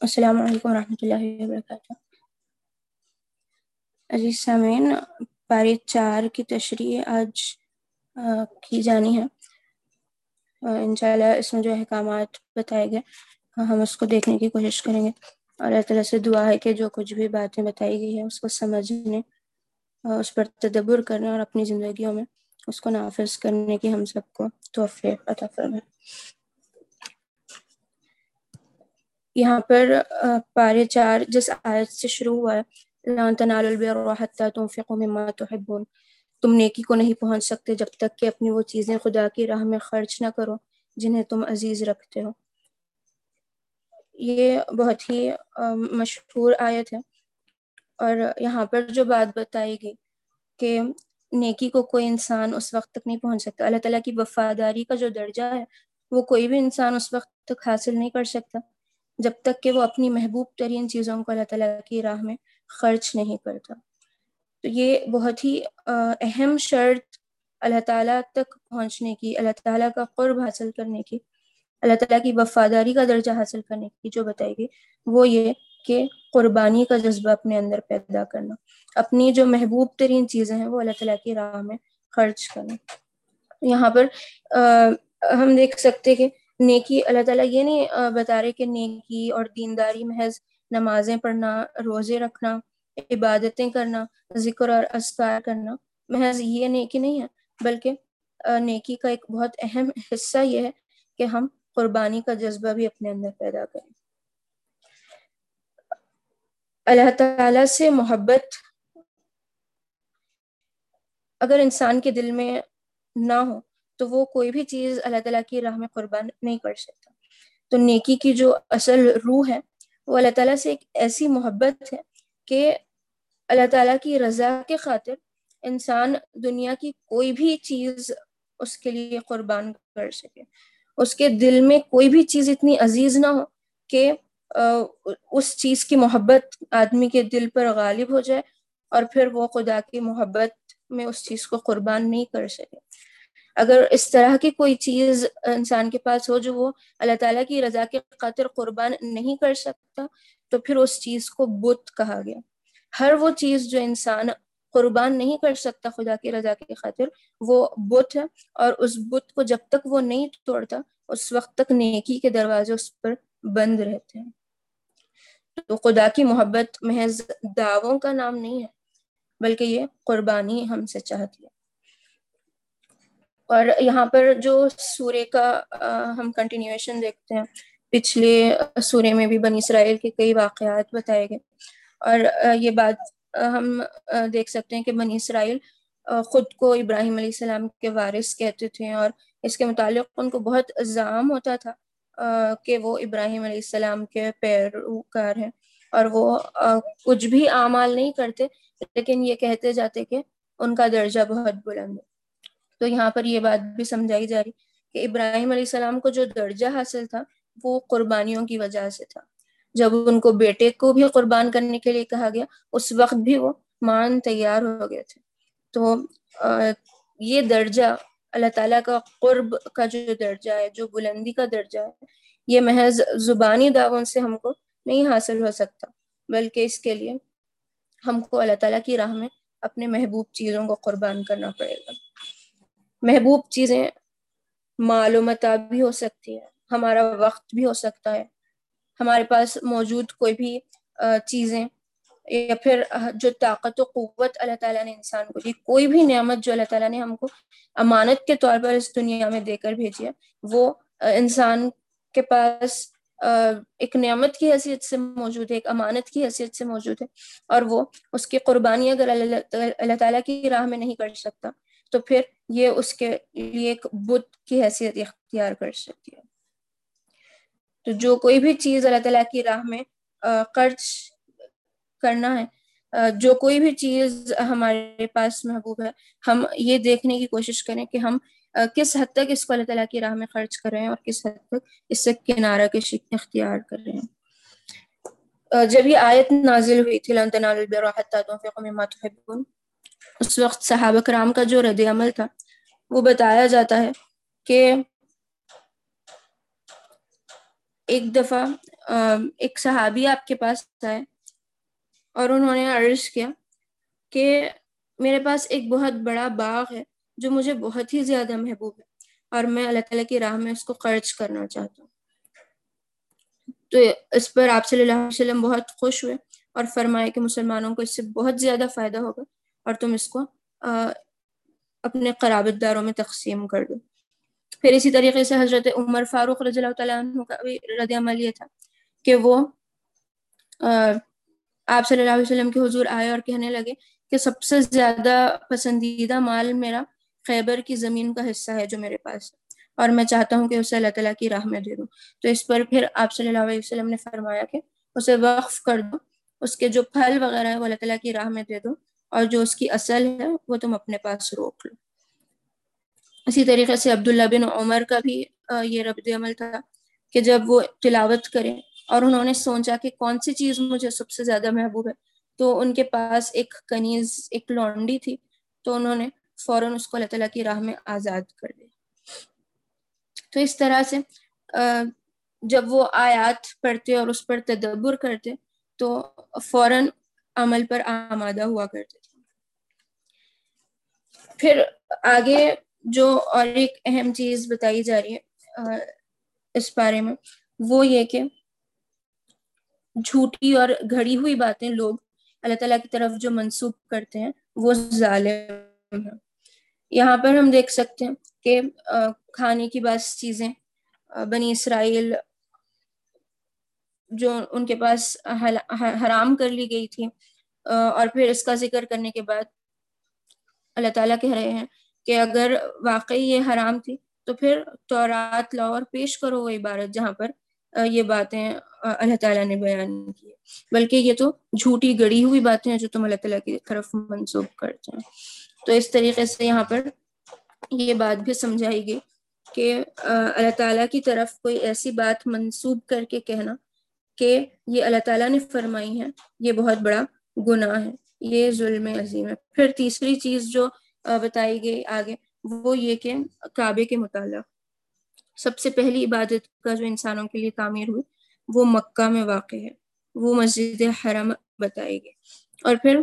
السلام علیکم ورحمۃ اللہ وبرکاتہ۔ عزیز سامعین، پاری چار کی تشریح آج کی جانی ہے۔ انشاءاللہ اس میں جو احکامات بتائے گئے، ہم اس کو دیکھنے کی کوشش کریں گے۔ اور اللہ تعالیٰ سے دعا ہے کہ جو کچھ بھی باتیں بتائی گئی ہیں، اس کو سمجھنے اس پر تدبر کرنے اور اپنی زندگیوں میں اس کو نافذ کرنے کی ہم سب کو توفیق عطا فرمائے۔ یہاں پر پارے چار جس آیت سے شروع ہوا ہے لان تنال البر حتى تنفقوا مما تحبون۔ تم نیکی کو نہیں پہنچ سکتے جب تک کہ اپنی وہ چیزیں خدا کی راہ میں خرچ نہ کرو جنہیں تم عزیز رکھتے ہو۔ یہ بہت ہی مشہور آیت ہے۔ اور یہاں پر جو بات بتائی گئی کہ نیکی کو کوئی انسان اس وقت تک نہیں پہنچ سکتا، اللہ تعالیٰ کی وفاداری کا جو درجہ ہے، وہ کوئی بھی انسان اس وقت تک حاصل نہیں کر سکتا۔ جب تک کہ وہ اپنی محبوب ترین چیزوں کو اللہ تعالیٰ کی راہ میں خرچ نہیں کرتا۔ تو یہ بہت ہی اہم شرط اللہ تعالیٰ تک پہنچنے کی، اللہ تعالیٰ کا قرب حاصل کرنے کی، اللہ تعالیٰ کی وفاداری کا درجہ حاصل کرنے کی جو بتائی گئی، وہ یہ کہ قربانی کا جذبہ اپنے اندر پیدا کرنا، اپنی جو محبوب ترین چیزیں ہیں، وہ اللہ تعالیٰ کی راہ میں خرچ کرنا۔ یہاں پر ہم دیکھ سکتے کہ نیکی، اللہ تعالیٰ یہ نہیں بتا رہے کہ نیکی اور دینداری محض نمازیں پڑھنا، روزے رکھنا، عبادتیں کرنا، ذکر اور اذکار کرنا محض یہ نیکی نہیں ہے، بلکہ نیکی کا ایک بہت اہم حصہ یہ ہے کہ ہم قربانی کا جذبہ بھی اپنے اندر پیدا کریں۔ اللہ تعالیٰ سے محبت اگر انسان کے دل میں نہ ہو تو وہ کوئی بھی چیز اللہ تعالیٰ کی راہ میں قربان نہیں کر سکتا۔ تو نیکی کی جو اصل روح ہے، وہ اللہ تعالیٰ سے ایک ایسی محبت ہے کہ اللہ تعالیٰ کی رضا کے خاطر انسان دنیا کی کوئی بھی چیز اس کے لیے قربان کر سکے۔ اس کے دل میں کوئی بھی چیز اتنی عزیز نہ ہو کہ اس چیز کی محبت آدمی کے دل پر غالب ہو جائے اور پھر وہ خدا کی محبت میں اس چیز کو قربان نہیں کر سکے۔ اگر اس طرح کی کوئی چیز انسان کے پاس ہو جو وہ اللہ تعالیٰ کی رضا کے خاطر قربان نہیں کر سکتا، تو پھر اس چیز کو بت کہا گیا۔ ہر وہ چیز جو انسان قربان نہیں کر سکتا خدا کی رضا کی خاطر، وہ بت ہے اور اس بت کو جب تک وہ نہیں توڑتا، اس وقت تک نیکی کے دروازے اس پر بند رہتے ہیں۔ تو خدا کی محبت محض دعووں کا نام نہیں ہے، بلکہ یہ قربانی ہم سے چاہتی ہے۔ اور یہاں پر جو سورے کا ہم کنٹینیویشن دیکھتے ہیں، پچھلے سورے میں بھی بنی اسرائیل کے کئی واقعات بتائے گئے۔ اور یہ بات ہم دیکھ سکتے ہیں کہ بنی اسرائیل خود کو ابراہیم علیہ السلام کے وارث کہتے تھے اور اس کے متعلق ان کو بہت الزام ہوتا تھا کہ وہ ابراہیم علیہ السلام کے پیروکار ہیں۔ اور وہ کچھ بھی اعمال نہیں کرتے، لیکن یہ کہتے جاتے کہ ان کا درجہ بہت بلند ہے۔ تو یہاں پر یہ بات بھی سمجھائی جا رہی کہ ابراہیم علیہ السلام کو جو درجہ حاصل تھا وہ قربانیوں کی وجہ سے تھا۔ جب ان کو بیٹے کو بھی قربان کرنے کے لیے کہا گیا، اس وقت بھی وہ مان تیار ہو گئے تھے۔ تو یہ درجہ اللہ تعالیٰ کا قرب کا جو درجہ ہے، جو بلندی کا درجہ ہے، یہ محض زبانی دعووں سے ہم کو نہیں حاصل ہو سکتا، بلکہ اس کے لیے ہم کو اللہ تعالیٰ کی راہ میں اپنے محبوب چیزوں کو قربان کرنا پڑے گا۔ محبوب چیزیں معلومات بھی ہو سکتی ہیں، ہمارا وقت بھی ہو سکتا ہے۔ ہمارے پاس موجود کوئی بھی چیزیں یا پھر جو طاقت و قوت اللہ تعالیٰ نے انسان کو دی، کوئی بھی نعمت جو اللہ تعالیٰ نے ہم کو امانت کے طور پر اس دنیا میں دے کر بھیجی ہے، وہ انسان کے پاس ایک نعمت کی حیثیت سے موجود ہے، ایک امانت کی حیثیت سے موجود ہے اور وہ اس کی قربانی اگر اللہ تعالیٰ کی راہ میں نہیں کر سکتا تو پھر یہ اس کے لیے ایک بت کی حیثیت اختیار کر سکتی ہے۔ تو جو کوئی بھی چیز اللہ تعالیٰ کی راہ میں خرچ کرنا ہے جو کوئی بھی چیز ہمارے پاس محبوب ہے، ہم یہ دیکھنے کی کوشش کریں کہ ہم کس حد تک اس کو اللہ تعالیٰ کی راہ میں خرچ کر رہے ہیں اور کس حد تک اس سے کنارہ کشی اختیار کر رہے ہیں۔ جب یہ آیت نازل ہوئی تھی، لن تنالوا البر حتى تنفقوا مما تحبون اس وقت صحابہ کرام کا جو رد عمل تھا، وہ بتایا جاتا ہے کہ ایک دفعہ ایک صحابی آپ کے پاس آئے اور انہوں نے عرض کیا کہ میرے پاس ایک بہت بڑا باغ ہے جو مجھے بہت ہی زیادہ محبوب ہے اور میں اللہ تعالیٰ کی راہ میں اس کو خرچ کرنا چاہتا ہوں۔ تو اس پر آپ صلی اللہ علیہ وسلم بہت خوش ہوئے اور فرمائے کہ مسلمانوں کو اس سے بہت زیادہ فائدہ ہوگا۔ اور تم اس کو اپنے قرابت داروں میں تقسیم کر دو۔ پھر اسی طریقے سے حضرت عمر فاروق رضی اللہ تعالیٰ عنہ کا بھی رد عمل یہ تھا کہ وہ آپ صلی اللہ علیہ وسلم کے حضور آئے اور کہنے لگے کہ سب سے زیادہ پسندیدہ مال میرا خیبر کی زمین کا حصہ ہے جو میرے پاس ہے اور میں چاہتا ہوں کہ اسے اللہ تعالیٰ کی راہ میں دے دوں۔ تو اس پر پھر آپ صلی اللہ علیہ وسلم نے فرمایا کہ اسے وقف کر دو، اس کے جو پھل وغیرہ ہے وہ اللہ تعالیٰ کی راہ میں دے دو۔ اور جو اس کی اصل ہے وہ تم اپنے پاس روک لو۔ اسی طریقے سے عبداللہ بن عمر کا بھی یہ ربد عمل تھا کہ جب وہ تلاوت کریں اور انہوں نے سوچا کہ کون سی چیز مجھے سب سے زیادہ محبوب ہے، تو ان کے پاس ایک کنیز، ایک لونڈی تھی، تو انہوں نے فوراً اس کو اللہ تعالیٰ کی راہ میں آزاد کر دیا۔ تو اس طرح سے جب وہ آیات پڑھتے اور اس پر تدبر کرتے، تو فوراً عمل پر آمادہ ہوا کرتے تھے۔ پھر آگے جو اور ایک اہم چیز بتائی جا رہی ہے اس بارے میں، وہ یہ کہ جھوٹی اور گھڑی ہوئی باتیں لوگ اللہ تعالیٰ کی طرف جو منسوخ کرتے ہیں، وہ ظالم ہیں۔ یہاں پر ہم دیکھ سکتے ہیں کہ کھانے کی بعض چیزیں بنی اسرائیل جو ان کے پاس حرام کر لی گئی تھی اور پھر اس کا ذکر کرنے کے بعد اللہ تعالیٰ کہہ رہے ہیں کہ اگر واقعی یہ حرام تھی تو پھر تورات لاؤ اور پیش کرو وہ عبارت جہاں پر یہ باتیں اللہ تعالیٰ نے بیان کی بلکہ یہ تو جھوٹی گڑی ہوئی باتیں ہیں جو تم اللہ تعالیٰ کی طرف منسوخ کرتے ہیں۔ تو اس طریقے سے یہاں پر یہ بات بھی سمجھائی گئی کہ اللہ تعالیٰ کی طرف کوئی ایسی بات منسوب کر کے کہنا کہ یہ اللہ تعالیٰ نے فرمائی ہے یہ بہت بڑا گناہ ہے، یہ ظلم عظیم ہے۔ پھر تیسری چیز جو بتائی گئی آگے، وہ یہ کہ کعبے کے متعلق سب سے پہلی عبادت کا جو انسانوں کے لیے تعمیر ہوئی، وہ مکہ میں واقع ہے۔ وہ مسجد حرم بتائی گئی۔ اور پھر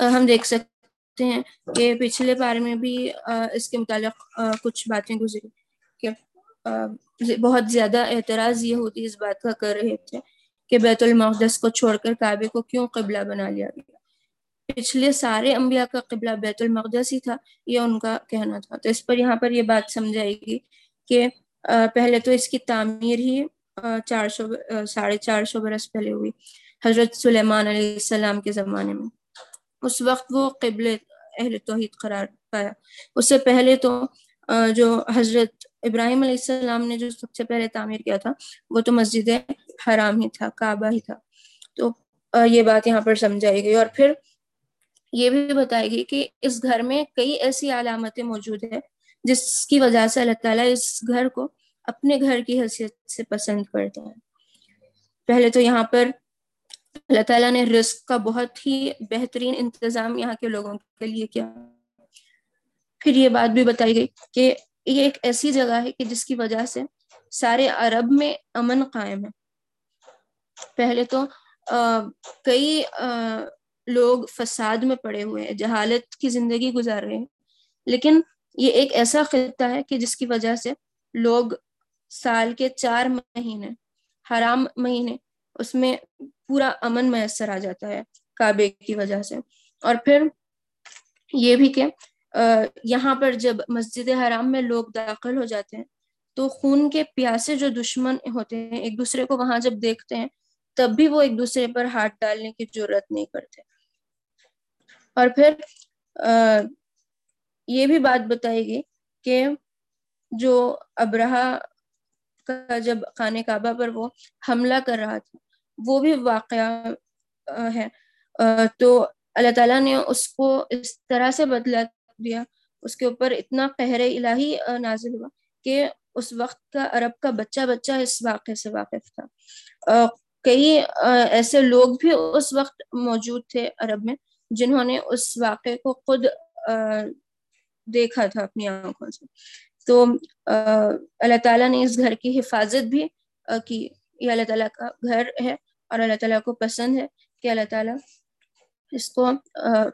ہم دیکھ سکتے ہیں کہ پچھلے بارے میں بھی اس کے متعلق کچھ باتیں گزری کہ بہت زیادہ اعتراض یہ ہوتی اس بات کا کر رہے تھے کہ بیت المقدس کو چھوڑ کر کعبے کو کیوں قبلہ بنا لیا گیا؟ پچھلے سارے انبیاء کا قبلہ بیت المقدس ہی تھا، یہ ان کا کہنا تھا۔ تو اس پر یہاں پر یہ بات سمجھائے گی کہ پہلے تو اس کی تعمیر ہی چار سو ساڑھے چار سو برس پہلے ہوئی، حضرت سلیمان علیہ السلام کے زمانے میں۔ اس وقت وہ قبل اہل توحید قرار پایا۔ اس سے پہلے تو جو حضرت ابراہیم علیہ السلام نے جو سب سے پہلے تعمیر کیا تھا، وہ تو مسجد حرام ہی تھا، کعبہ ہی تھا۔ تو یہ بات یہاں پر سمجھائی گئی۔ اور پھر یہ بھی بتائے گی کہ اس گھر میں کئی ایسی علامتیں موجود ہیں جس کی وجہ سے اللہ تعالیٰ اس گھر کو اپنے گھر کی حیثیت سے پسند کرتا ہے پہلے تو یہاں پر اللہ تعالیٰ نے رزق کا بہت ہی بہترین انتظام یہاں کے لوگوں کے لیے کیا۔ پھر یہ بات بھی بتائی گئی کہ یہ ایک ایسی جگہ ہے کہ جس کی وجہ سے سارے عرب میں امن قائم ہے۔ پہلے تو کئی لوگ فساد میں پڑے ہوئے ہیں، جہالت کی زندگی گزار رہے ہیں۔ لیکن یہ ایک ایسا خطہ ہے کہ جس کی وجہ سے لوگ سال کے چار مہینے، حرام مہینے، اس میں پورا امن میسر آ جاتا ہے، کعبے کی وجہ سے۔ اور پھر یہ بھی کہ یہاں پر جب مسجد حرام میں لوگ داخل ہو جاتے ہیں، تو خون کے پیاسے جو دشمن ہوتے ہیں، ایک دوسرے کو وہاں جب دیکھتے ہیں، تب بھی وہ ایک دوسرے پر ہاتھ ڈالنے کی ضرورت نہیں کرتے۔ اور پھر یہ بھی بات بتائے گی کہ جو ابرہا کا جب خانہ کعبہ پر وہ حملہ کر رہا تھا، وہ بھی واقعہ ہے۔ تو اللہ تعالیٰ نے اس کو اس طرح سے بدلا دیا اس کے اوپر اتنا قہر الہی نازل ہوا کہ اس وقت کا عرب کا بچہ بچہ اس واقعے سے واقف تھا۔ کئی ایسے لوگ بھی اس وقت موجود تھے عرب میں جنہوں نے اس واقعے کو خود دیکھا تھا اپنی آنکھوں سے۔ تو اللہ تعالیٰ نے اس گھر کی حفاظت بھی کی۔ یہ اللہ تعالیٰ کا گھر ہے اور اللہ تعالیٰ کو پسند ہے کہ اللہ تعالیٰ اس کو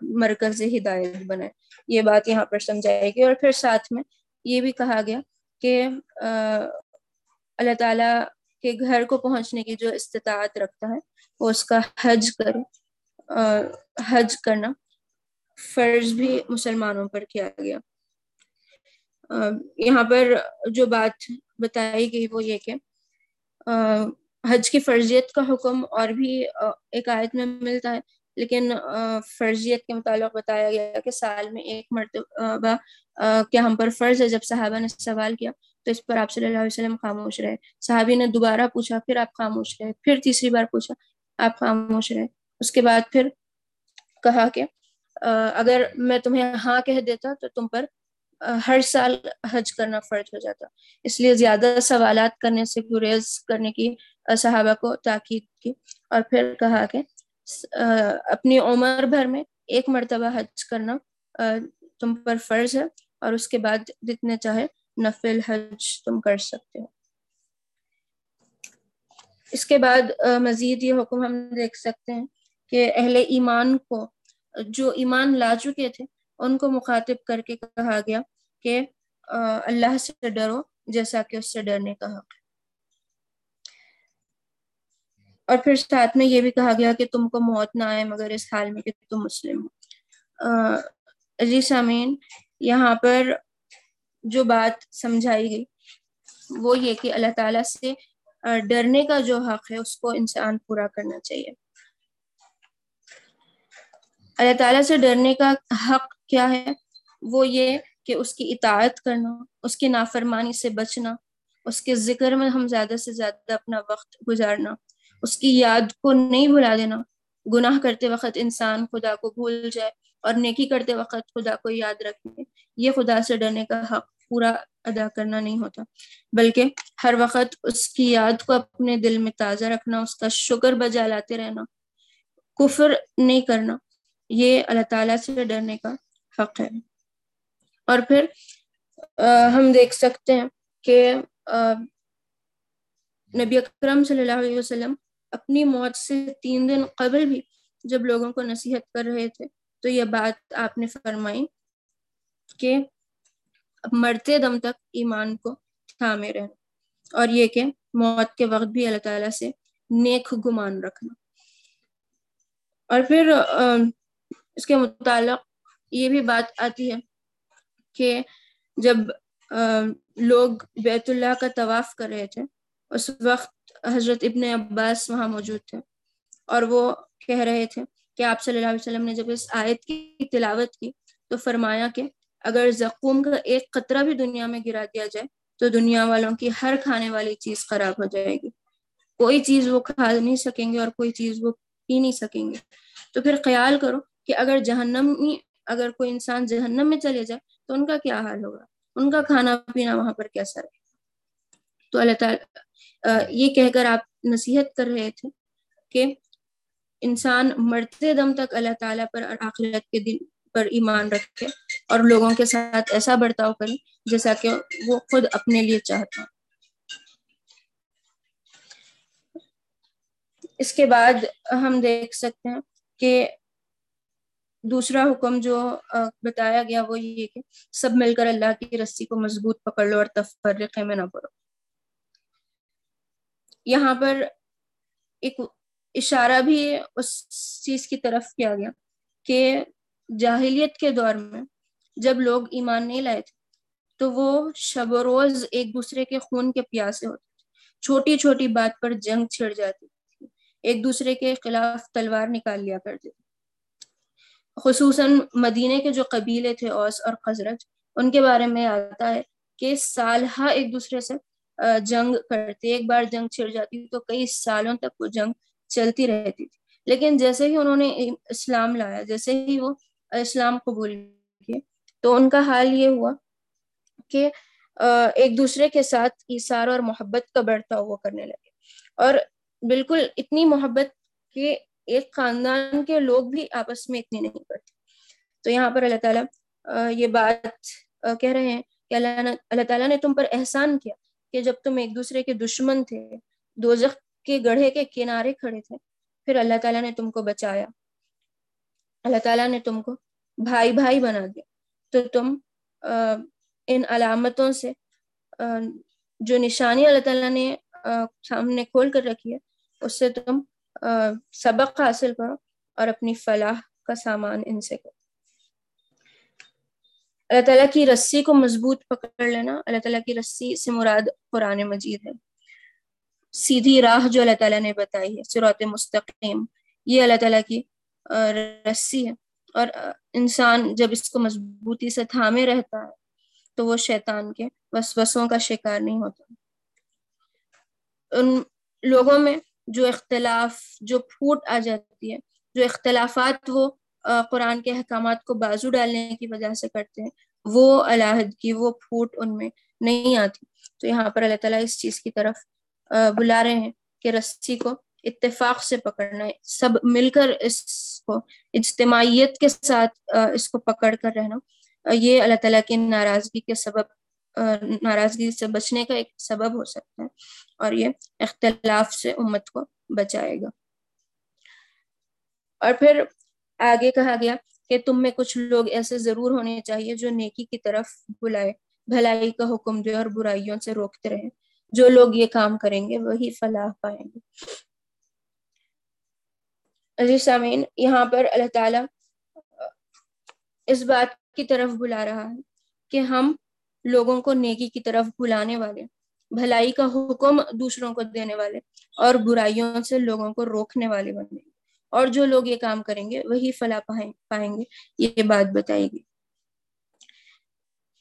مرکز ہدایت بنائے۔ یہ بات یہاں پر سمجھائے گی اور پھر ساتھ میں یہ بھی کہا گیا کہ اللہ تعالیٰ کے گھر کو پہنچنے کی جو استطاعت رکھتا ہے، وہ اس کا حج کرے حج کرنا فرض بھی مسلمانوں پر کیا گیا۔ یہاں پر جو بات بتائی گئی وہ یہ کہ حج کی فرضیت کا حکم اور بھی ایک آیت میں ملتا ہے لیکن فرضیت کے متعلق بتایا گیا کہ سال میں ایک مرتبہ کیا ہم پر فرض ہے؟ جب صحابہ نے سوال کیا تو اس پر آپ صلی اللہ علیہ وسلم خاموش رہے۔ صحابی نے دوبارہ پوچھا، پھر آپ خاموش رہے۔ پھر تیسری بار پوچھا، آپ خاموش رہے۔ اس کے بعد پھر کہا کہ اگر میں تمہیں ہاں کہہ دیتا تو تم پر ہر سال حج کرنا فرض ہو جاتا۔ اس لیے زیادہ سوالات کرنے سے، گریز کرنے کی صحابہ کو تاکید کی۔ اور پھر کہا کہ اپنی عمر بھر میں ایک مرتبہ حج کرنا تم پر فرض ہے اور اس کے بعد جتنے چاہے نفل، حج تم کر سکتے ہو۔ اس کے بعد مزید یہ حکم ہم دیکھ سکتے ہیں کہ اہل ایمان کو، جو ایمان لا چکے تھے، ان کو مخاطب کر کے کہا گیا کہ اللہ سے ڈرو جیسا کہ اس سے ڈرنے کا حق ہے۔ اور پھر ساتھ میں یہ بھی کہا گیا کہ تم کو موت نہ آئے مگر اس حال میں کہ تم مسلم ہو۔ عزیز سامعین، یہاں پر جو بات سمجھائی گئی، وہ یہ کہ اللہ تعالیٰ سے ڈرنے کا جو حق ہے، اس کو انسان پورا کرنا چاہیے۔ اللہ تعالیٰ سے ڈرنے کا حق کیا ہے؟ وہ یہ کہ اس کی اطاعت کرنا، اس کی نافرمانی سے بچنا، اس کے ذکر میں ہم زیادہ سے زیادہ اپنا وقت گزارنا۔ اس کی یاد کو نہیں بھلا دینا۔ گناہ کرتے وقت انسان خدا کو بھول جائے اور نیکی کرتے وقت خدا کو یاد رکھے۔ یہ خدا سے ڈرنے کا حق پورا ادا کرنا نہیں ہوتا، بلکہ ہر وقت اس کی یاد کو اپنے دل میں تازہ رکھنا، اس کا شکر بجا لاتے رہنا۔ کفر نہیں کرنا، یہ اللہ تعالیٰ سے ڈرنے کا حق ہے۔ اور پھر ہم دیکھ سکتے ہیں کہ نبی اکرم صلی اللہ علیہ وسلم اپنی موت سے تین دن قبل بھی جب لوگوں کو نصیحت کر رہے تھے، تو یہ بات آپ نے فرمائی کہ مرتے دم تک ایمان کو تھامے رہنا اور یہ کہ موت کے وقت بھی اللہ تعالیٰ سے نیک گمان رکھنا۔ اور پھر اس کے متعلق یہ بھی بات آتی ہے کہ جب لوگ بیت اللہ کا طواف کر رہے تھے، اس وقت حضرت ابن عباس وہاں موجود تھے۔ اور وہ کہہ رہے تھے کہ آپ صلی اللہ علیہ وسلم نے جب اس آیت کی تلاوت کی تو فرمایا کہ اگر زقوم کا ایک قطرہ بھی دنیا میں گرا دیا جائے تو دنیا والوں کی ہر کھانے والی چیز خراب ہو جائے گی۔ کوئی چیز وہ کھا نہیں سکیں گے اور کوئی چیز وہ پی نہیں سکیں گے۔ تو پھر خیال کرو کہ اگر جہنم اگر کوئی انسان جہنم میں چلے جائے تو ان کا کیا حال ہوگا؟ ان کا کھانا پینا وہاں پر کیسا رہے؟ تو اللہ تعالیٰ یہ کہہ کر آپ نصیحت کر رہے تھے کہ انسان مرتے دم تک اللہ تعالیٰ پر اور آخرت کے دن پر ایمان رکھے اور لوگوں کے ساتھ ایسا برتاؤ کرے جیسا کہ وہ خود اپنے لیے چاہتا اس کے بعد ہم دیکھ سکتے ہیں کہ دوسرا حکم جو بتایا گیا وہ یہ کہ سب مل کر اللہ کی رسی کو مضبوط پکڑ لو اور تفرقے میں نہ پڑو۔ یہاں پر ایک اشارہ بھی اس چیز کی طرف کیا گیا کہ جاہلیت کے دور میں جب لوگ ایمان نہیں لائے تھے، تو وہ شب و روز ایک دوسرے کے خون کے پیاسے ہوتے تھے۔ چھوٹی چھوٹی بات پر جنگ چھڑ جاتی تھی۔ ایک دوسرے کے خلاف تلوار نکال لیا کرتے تھے۔ خصوصاً مدینے کے جو قبیلے تھے، اوس اور خزرج ان کے بارے میں آتا ہے کہ سالہ ایک دوسرے سے جنگ کرتے ایک بار جنگ چھڑ جاتی تو کئی سالوں تک وہ جنگ چلتی رہتی تھی۔ لیکن جیسے ہی انہوں نے اسلام لایا، جیسے ہی وہ اسلام قبول کیے، تو ان کا حال یہ ہوا کہ ایک دوسرے کے ساتھ ایسار اور محبت کا بڑھتا ہوا کرنے لگے۔ اور بالکل اتنی محبت کہ ایک خاندان کے لوگ بھی آپس میں اتنی نہیں کرتے۔ تو یہاں پر اللہ تعالیٰ یہ بات کہہ رہے ہیں کہ اللہ اللہ تعالیٰ نے تم پر احسان کیا۔ کہ جب تم ایک دوسرے کے دشمن تھے، دوزخ کے گڑھے کے کنارے کھڑے تھے، پھر اللہ تعالیٰ نے تم کو بچایا۔ اللہ تعالیٰ نے تم کو بھائی بھائی بنا دیا۔ تو تم ان علامتوں سے جو نشانی اللہ تعالیٰ نے سامنے کھول کر رکھی ہے، اس سے تم سبق حاصل کرو اور اپنی فلاح کا سامان ان سے کرو۔ اللہ تعالیٰ کی رسی کو مضبوط پکڑ لینا، اللہ تعالیٰ کی رسی سے مراد قرآن مجید ہے۔ سیدھی راہ جو اللہ تعالیٰ نے بتائی ہے سرات مستقیم، یہ اللہ تعالیٰ کی رسی ہے۔ اور انسان جب اس کو مضبوطی سے تھامے رہتا ہے، تو وہ شیطان کے وسوسوں کا شکار نہیں ہوتا۔ ان لوگوں میں جو اختلاف، جو پھوٹ آ جاتی ہے، جو اختلافات وہ قرآن کے احکامات کو بازو ڈالنے کی وجہ سے کرتے ہیں۔ وہ علاحد کی وہ پھوٹ ان میں نہیں آتی۔ تو یہاں پر اللہ تعالیٰ اس چیز کی طرف بلا رہے ہیں کہ رسی کو اتفاق سے پکڑنا ہے۔ سب مل کر اس کو، اجتماعیت کے ساتھ اس کو پکڑ کر رہنا۔ یہ اللہ تعالیٰ کی ناراضگی کے سبب ناراضگی سے بچنے کا ایک سبب ہو سکتا ہے اور یہ اختلاف سے امت کو بچائے گا۔ اور پھر آگے کہا گیا کہ تم میں کچھ لوگ ایسے ضرور ہونے چاہیے جو نیکی کی طرف بلائے، بھلائی کا حکم دے اور برائیوں سے روکتے رہے جو لوگ یہ کام کریں گے، وہی فلاح پائیں گے۔ عزیز سامعین، یہاں پر اللہ تعالی اس بات کی طرف بلا رہا ہے کہ ہم لوگوں کو نیکی کی طرف بلانے والے، بھلائی کا حکم دوسروں کو دینے والے اور برائیوں سے لوگوں کو روکنے والے بنے۔ اور جو لوگ یہ کام کریں گے وہی فلاح پائیں گے، یہ بات بتائے گی۔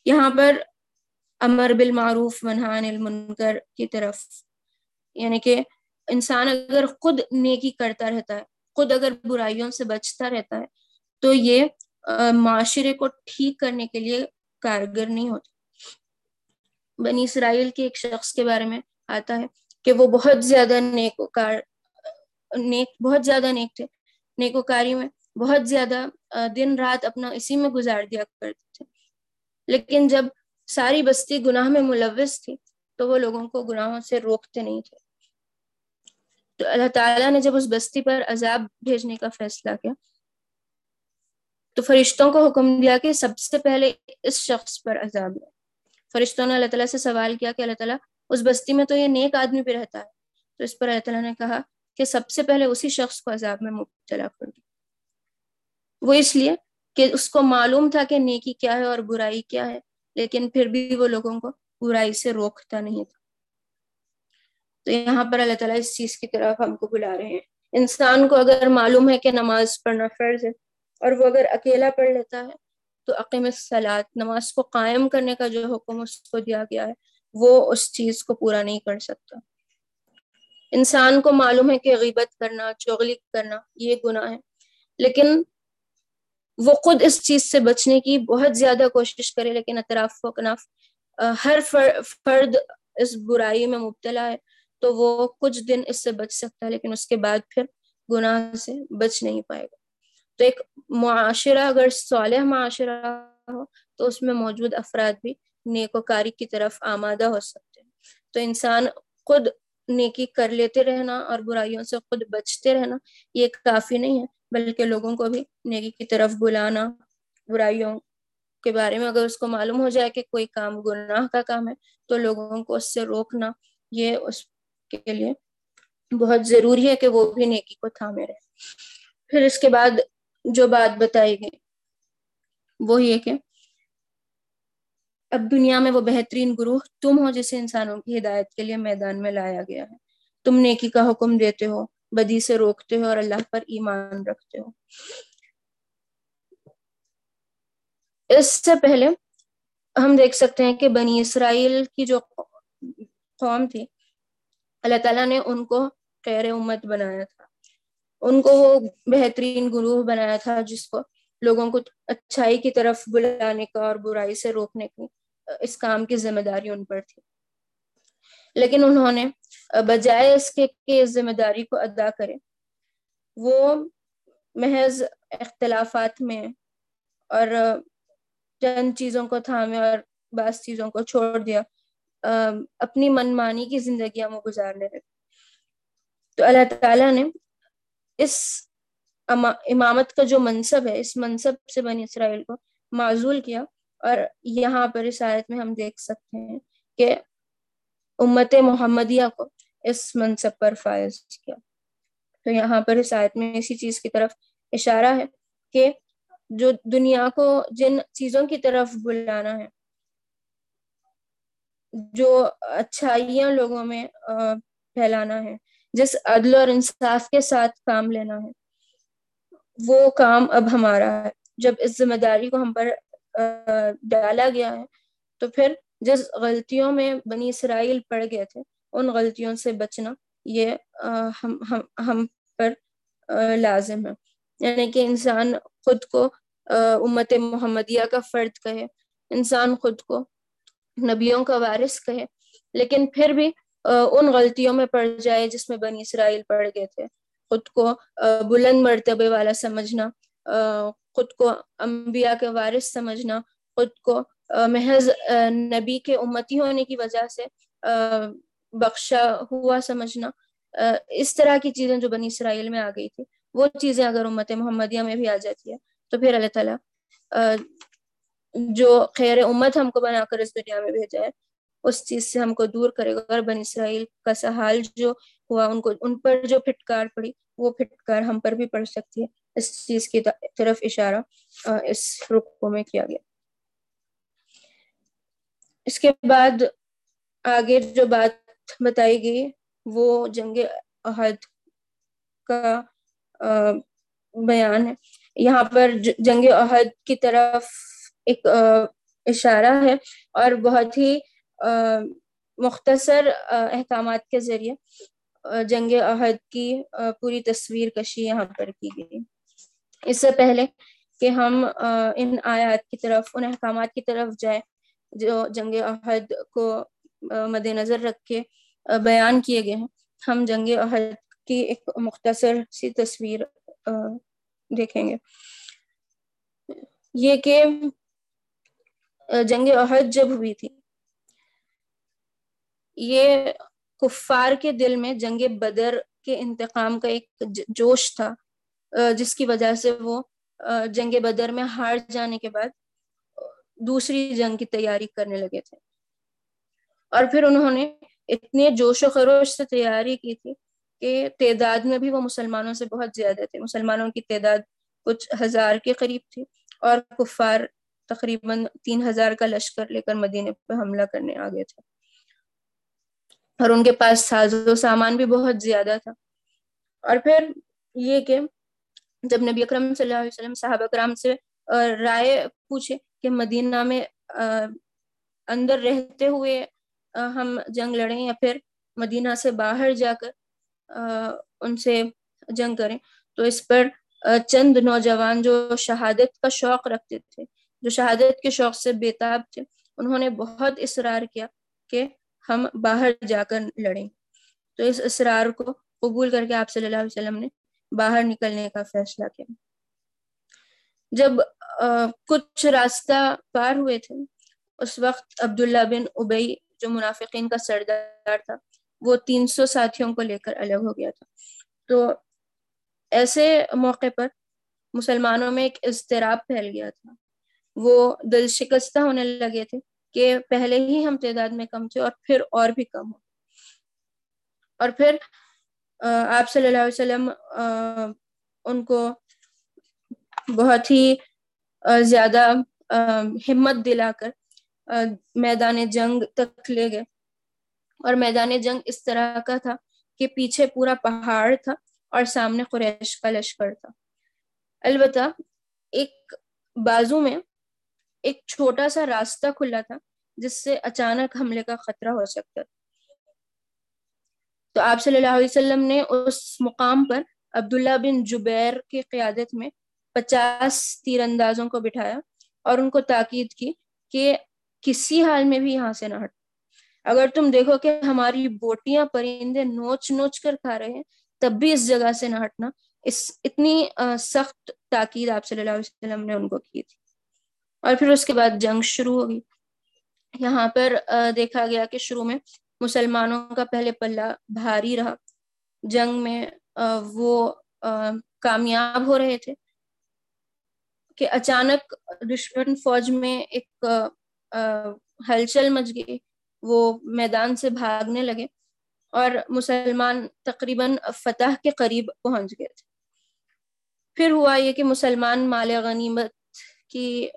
یہاں پر امر بالمعروف منحان المنکر کی طرف یعنی کہ انسان اگر خود نیکی کرتا رہتا ہے، خود اگر برائیوں سے بچتا رہتا ہے، تو یہ معاشرے کو ٹھیک کرنے کے لیے کارگر نہیں ہوتا۔ بنی اسرائیل کے ایک شخص کے بارے میں آتا ہے کہ وہ بہت زیادہ نیک کار نیک، بہت زیادہ نیک تھے۔ نیکوکاری میں بہت زیادہ دن رات اپنا اسی میں گزار دیا کرتے تھے۔ لیکن جب ساری بستی گناہ میں ملوث تھی، تو وہ لوگوں کو گناہوں سے روکتے نہیں تھے۔ تو اللہ تعالیٰ نے جب اس بستی پر عذاب بھیجنے کا فیصلہ کیا، تو فرشتوں کو حکم دیا کہ سب سے پہلے اس شخص پر عذاب ہے فرشتوں نے اللہ تعالیٰ سے سوال کیا کہ اللہ تعالیٰ، اس بستی میں تو یہ نیک آدمی پہ رہتا ہے۔ تو اس پر اللہ تعالیٰ نے کہا کہ سب سے پہلے اسی شخص کو عذاب میں مبتلا کر دیا وہ اس لیے کہ اس کو معلوم تھا کہ نیکی کیا ہے اور برائی کیا ہے، لیکن پھر بھی وہ لوگوں کو برائی سے روکتا نہیں تھا۔ تو یہاں پر اللہ تعالیٰ اس چیز کی طرف ہم کو بلا رہے ہیں۔ انسان کو اگر معلوم ہے کہ نماز پڑھنا فرض ہے اور وہ اگر اکیلا پڑھ لیتا ہے تو عقیم سلاد نماز کو قائم کرنے کا جو حکم اس کو دیا گیا ہے، وہ اس چیز کو پورا نہیں کر سکتا۔ انسان کو معلوم ہے کہ غیبت کرنا، چغلی کرنا یہ گناہ ہے۔ لیکن وہ خود اس چیز سے بچنے کی بہت زیادہ کوشش کرے، لیکن اطراف و کناف ہر فرد اس برائی میں مبتلا ہے تو وہ کچھ دن اس سے بچ سکتا ہے، لیکن اس کے بعد پھر گناہ سے بچ نہیں پائے گا۔ تو ایک معاشرہ، اگر صالح معاشرہ ہو تو اس میں موجود افراد بھی نیک و کاری کی طرف آمادہ ہو سکتے ہیں۔ تو انسان خود نیکی کر لیتے رہنا اور برائیوں سے خود بچتے رہنا یہ کافی نہیں ہے، بلکہ لوگوں کو بھی نیکی کی طرف بلانا، برائیوں کے بارے میں اگر اس کو معلوم ہو جائے کہ کوئی کام گناہ کا کام ہے تو لوگوں کو اس سے روکنا یہ اس کے لیے بہت ضروری ہے کہ وہ بھی نیکی کو تھامے رہے۔ پھر اس کے بعد جو بات بتائی گئی وہ یہ کہ اب دنیا میں وہ بہترین گروہ تم ہو جسے انسانوں کی ہدایت کے لیے میدان میں لایا گیا ہے۔ تم نیکی کا حکم دیتے ہو، بدی سے روکتے ہو اور اللہ پر ایمان رکھتے ہو۔ اس سے پہلے ہم دیکھ سکتے ہیں کہ بنی اسرائیل کی جو قوم تھی، اللہ تعالیٰ نے ان کو خیر امت بنایا تھا۔ ان کو وہ بہترین گروہ بنایا تھا جس کو لوگوں کو اچھائی کی طرف بلانے کا اور برائی سے روکنے کی اس کام کی ذمہ داری ان پر تھی۔ لیکن انہوں نے بجائے اس کے کہ اس ذمہ داری کو ادا کرے، وہ محض اختلافات میں اور چند چیزوں کو تھامے اور بعض چیزوں کو چھوڑ دیا، اپنی من مانی کی زندگیاں وہ گزارنے لگے تو اللہ تعالیٰ نے اس امامت کا جو منصب ہے، اس منصب سے بنی اسرائیل کو معذول کیا۔ اور یہاں پر اس آیت میں ہم دیکھ سکتے ہیں کہ امت محمدیہ کو اس منصب پر فائز کیا۔ تو یہاں پر اس آیت میں اسی چیز کی طرف اشارہ ہے کہ جو دنیا کو جن چیزوں کی طرف بلانا ہے، جو اچھائیاں لوگوں میں پھیلانا ہے، جس عدل اور انصاف کے ساتھ کام لینا ہے، وہ کام اب ہمارا ہے۔ جب اس ذمہ داری کو ہم پر ڈالا گیا ہے۔ تو پھر جس غلطیوں میں بنی اسرائیل پڑ گئے تھے، ان غلطیوں سے بچنا یہ ہم ہم ہم پر لازم ہے۔ یعنی کہ انسان خود کو امت محمدیہ کا فرد کہے، انسان خود کو نبیوں کا وارث کہے، لیکن پھر بھی ان غلطیوں میں پڑ جائے جس میں بنی اسرائیل پڑ گئے تھے۔ خود کو بلند مرتبے والا سمجھنا خود کو انبیاء کے وارث سمجھنا، خود کو محض نبی کے امتی ہونے کی وجہ سے بخشا ہوا سمجھنا اس طرح کی چیزیں جو بنی اسرائیل میں آ گئی تھی، وہ چیزیں اگر امت محمدیہ میں بھی آ جاتی ہے تو پھر اللہ تعالیٰ جو خیر امت ہم کو بنا کر اس دنیا میں بھیجا ہے، اس چیز سے ہم کو دور کرے گا، اور بنی اسرائیل کا سحال جو ہوا، ان کو، ان پر جو پھٹکار پڑی، وہ پھٹکار ہم پر بھی پڑ سکتی ہے۔ اس چیز کی طرف اشارہ اس رقو میں کیا گیا۔ اس کے بعد آگے جو بات بتائی گئی، وہ جنگ عہد کا بیان ہے۔ یہاں پر جنگ عہد کی طرف ایک اشارہ ہے اور بہت ہی مختصر احکامات کے ذریعے جنگ عہد کی پوری تصویر کشی یہاں پر کی گئی۔ اس سے پہلے کہ ہم ان آیات کی طرف، ان احکامات کی طرف جائیں، جو جنگ عہد کو مد نظر رکھ کے بیان کیے گئے ہیں۔ ہم جنگ عہد کی ایک مختصر سی تصویر دیکھیں گے۔ یہ کہ جنگ عہد جب ہوئی تھی، یہ کفار کے دل میں جنگ بدر کے انتقام کا ایک جوش تھا۔ جس کی وجہ سے وہ جنگ بدر میں ہار جانے کے بعد دوسری جنگ کی تیاری کرنے لگے تھے۔ اور پھر انہوں نے اتنے جوش و خروش سے تیاری کی تھی کہ تعداد میں بھی وہ مسلمانوں سے بہت زیادہ تھے۔ مسلمانوں کی تعداد کچھ ہزار کے قریب تھی اور کفار تقریباً تین ہزار کا لشکر لے کر مدینے پہ حملہ کرنے آ گئے تھے۔ اور ان کے پاس ساز و سامان بھی بہت زیادہ تھا۔ اور پھر یہ کہ جب نبی اکرم صلی اللہ علیہ وسلم صحابہ کرام سے رائے پوچھے کہ مدینہ میں اندر رہتے ہوئے ہم جنگ لڑیں یا پھر مدینہ سے باہر جا کر ان سے جنگ کریں۔ تو اس پر چند نوجوان جو شہادت کا شوق رکھتے تھے، جو شہادت کے شوق سے بےتاب تھے، انہوں نے بہت اصرار کیا کہ ہم باہر جا کر لڑیں۔ تو اس اصرار کو قبول کر کے آپ صلی اللہ علیہ وسلم نے باہر نکلنے کا فیصلہ کیا۔ جب کچھ راستہ پار ہوئے تھے، اس وقت عبداللہ بن ابئی جو منافقین کا سردار تھا، وہ تین سو ساتھیوں کو لے کر الگ ہو گیا تھا۔ تو ایسے موقع پر مسلمانوں میں ایک اضطراب پھیل گیا تھا۔ وہ دل شکستہ ہونے لگے تھے کہ پہلے ہی ہم تعداد میں کم تھے اور پھر اور بھی کم ہو۔ اور پھر آپ صلی اللہ علیہ وسلم ان کو بہت ہی زیادہ ہمت دلا کر میدان جنگ تک لے گئے۔ اور میدان جنگ اس طرح کا تھا کہ پیچھے پورا پہاڑ تھا اور سامنے قریش کا لشکر تھا۔ البتہ ایک بازو میں ایک چھوٹا سا راستہ کھلا تھا جس سے اچانک حملے کا خطرہ ہو سکتا تھا۔ تو آپ صلی اللہ علیہ وسلم نے اس مقام پر عبداللہ بن جبیر کی قیادت میں پچاس تیر اندازوں کو بٹھایا اور ان کو تاکید کی کہ کسی حال میں بھی یہاں سے نہ ہٹ اگر تم دیکھو کہ ہماری بوٹیاں پرندے نوچ نوچ کر کھا رہے ہیں، تب بھی اس جگہ سے نہ ہٹنا۔ اس اتنی سخت تاکید آپ صلی اللہ علیہ وسلم نے ان کو کی تھی۔ اور پھر اس کے بعد جنگ شروع ہوگی۔ یہاں پر دیکھا گیا کہ شروع میں مسلمانوں کا پہلے پلہ بھاری رہا۔ جنگ میں وہ کامیاب ہو رہے تھے کہ اچانک دشمن فوج میں ایک ہلچل مچ گئی۔ وہ میدان سے بھاگنے لگے اور مسلمان تقریباً فتح کے قریب پہنچ گئے تھے۔ پھر ہوا یہ کہ مسلمان مال غنیمت کی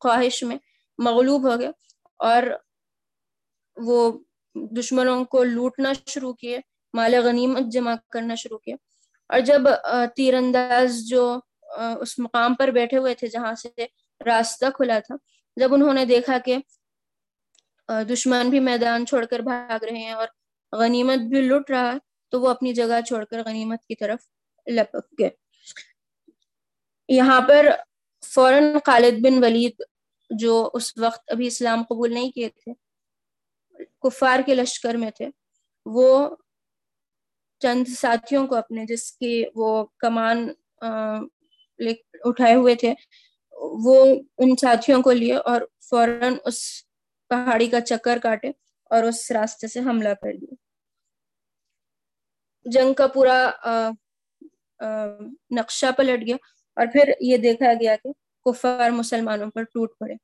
خواہش میں مغلوب ہو گئے اور وہ دشمنوں کو لوٹنا شروع کیے، مال غنیمت جمع کرنا شروع کیا اور جب تیر انداز جو اس مقام پر بیٹھے ہوئے تھے جہاں سے راستہ کھلا تھا، جب انہوں نے دیکھا کہ دشمن بھی میدان چھوڑ کر بھاگ رہے ہیں اور غنیمت بھی لٹ رہا ہے تو وہ اپنی جگہ چھوڑ کر غنیمت کی طرف لپک گئے۔ یہاں پر فوراً خالد بن ولید جو اس وقت ابھی اسلام قبول نہیں کیے تھے کفار کے لشکر میں تھے۔ وہ چند ساتھیوں کو اپنے جس کی وہ کمان اٹھائے ہوئے تھے، وہ ان ساتھیوں کو لیے اور فوراً اس پہاڑی کا چکر کاٹے اور اس راستے سے حملہ کر دیا۔ جنگ کا پورا نقشہ پلٹ گیا اور پھر یہ دیکھا گیا کہ کفار مسلمانوں پر ٹوٹ پڑے۔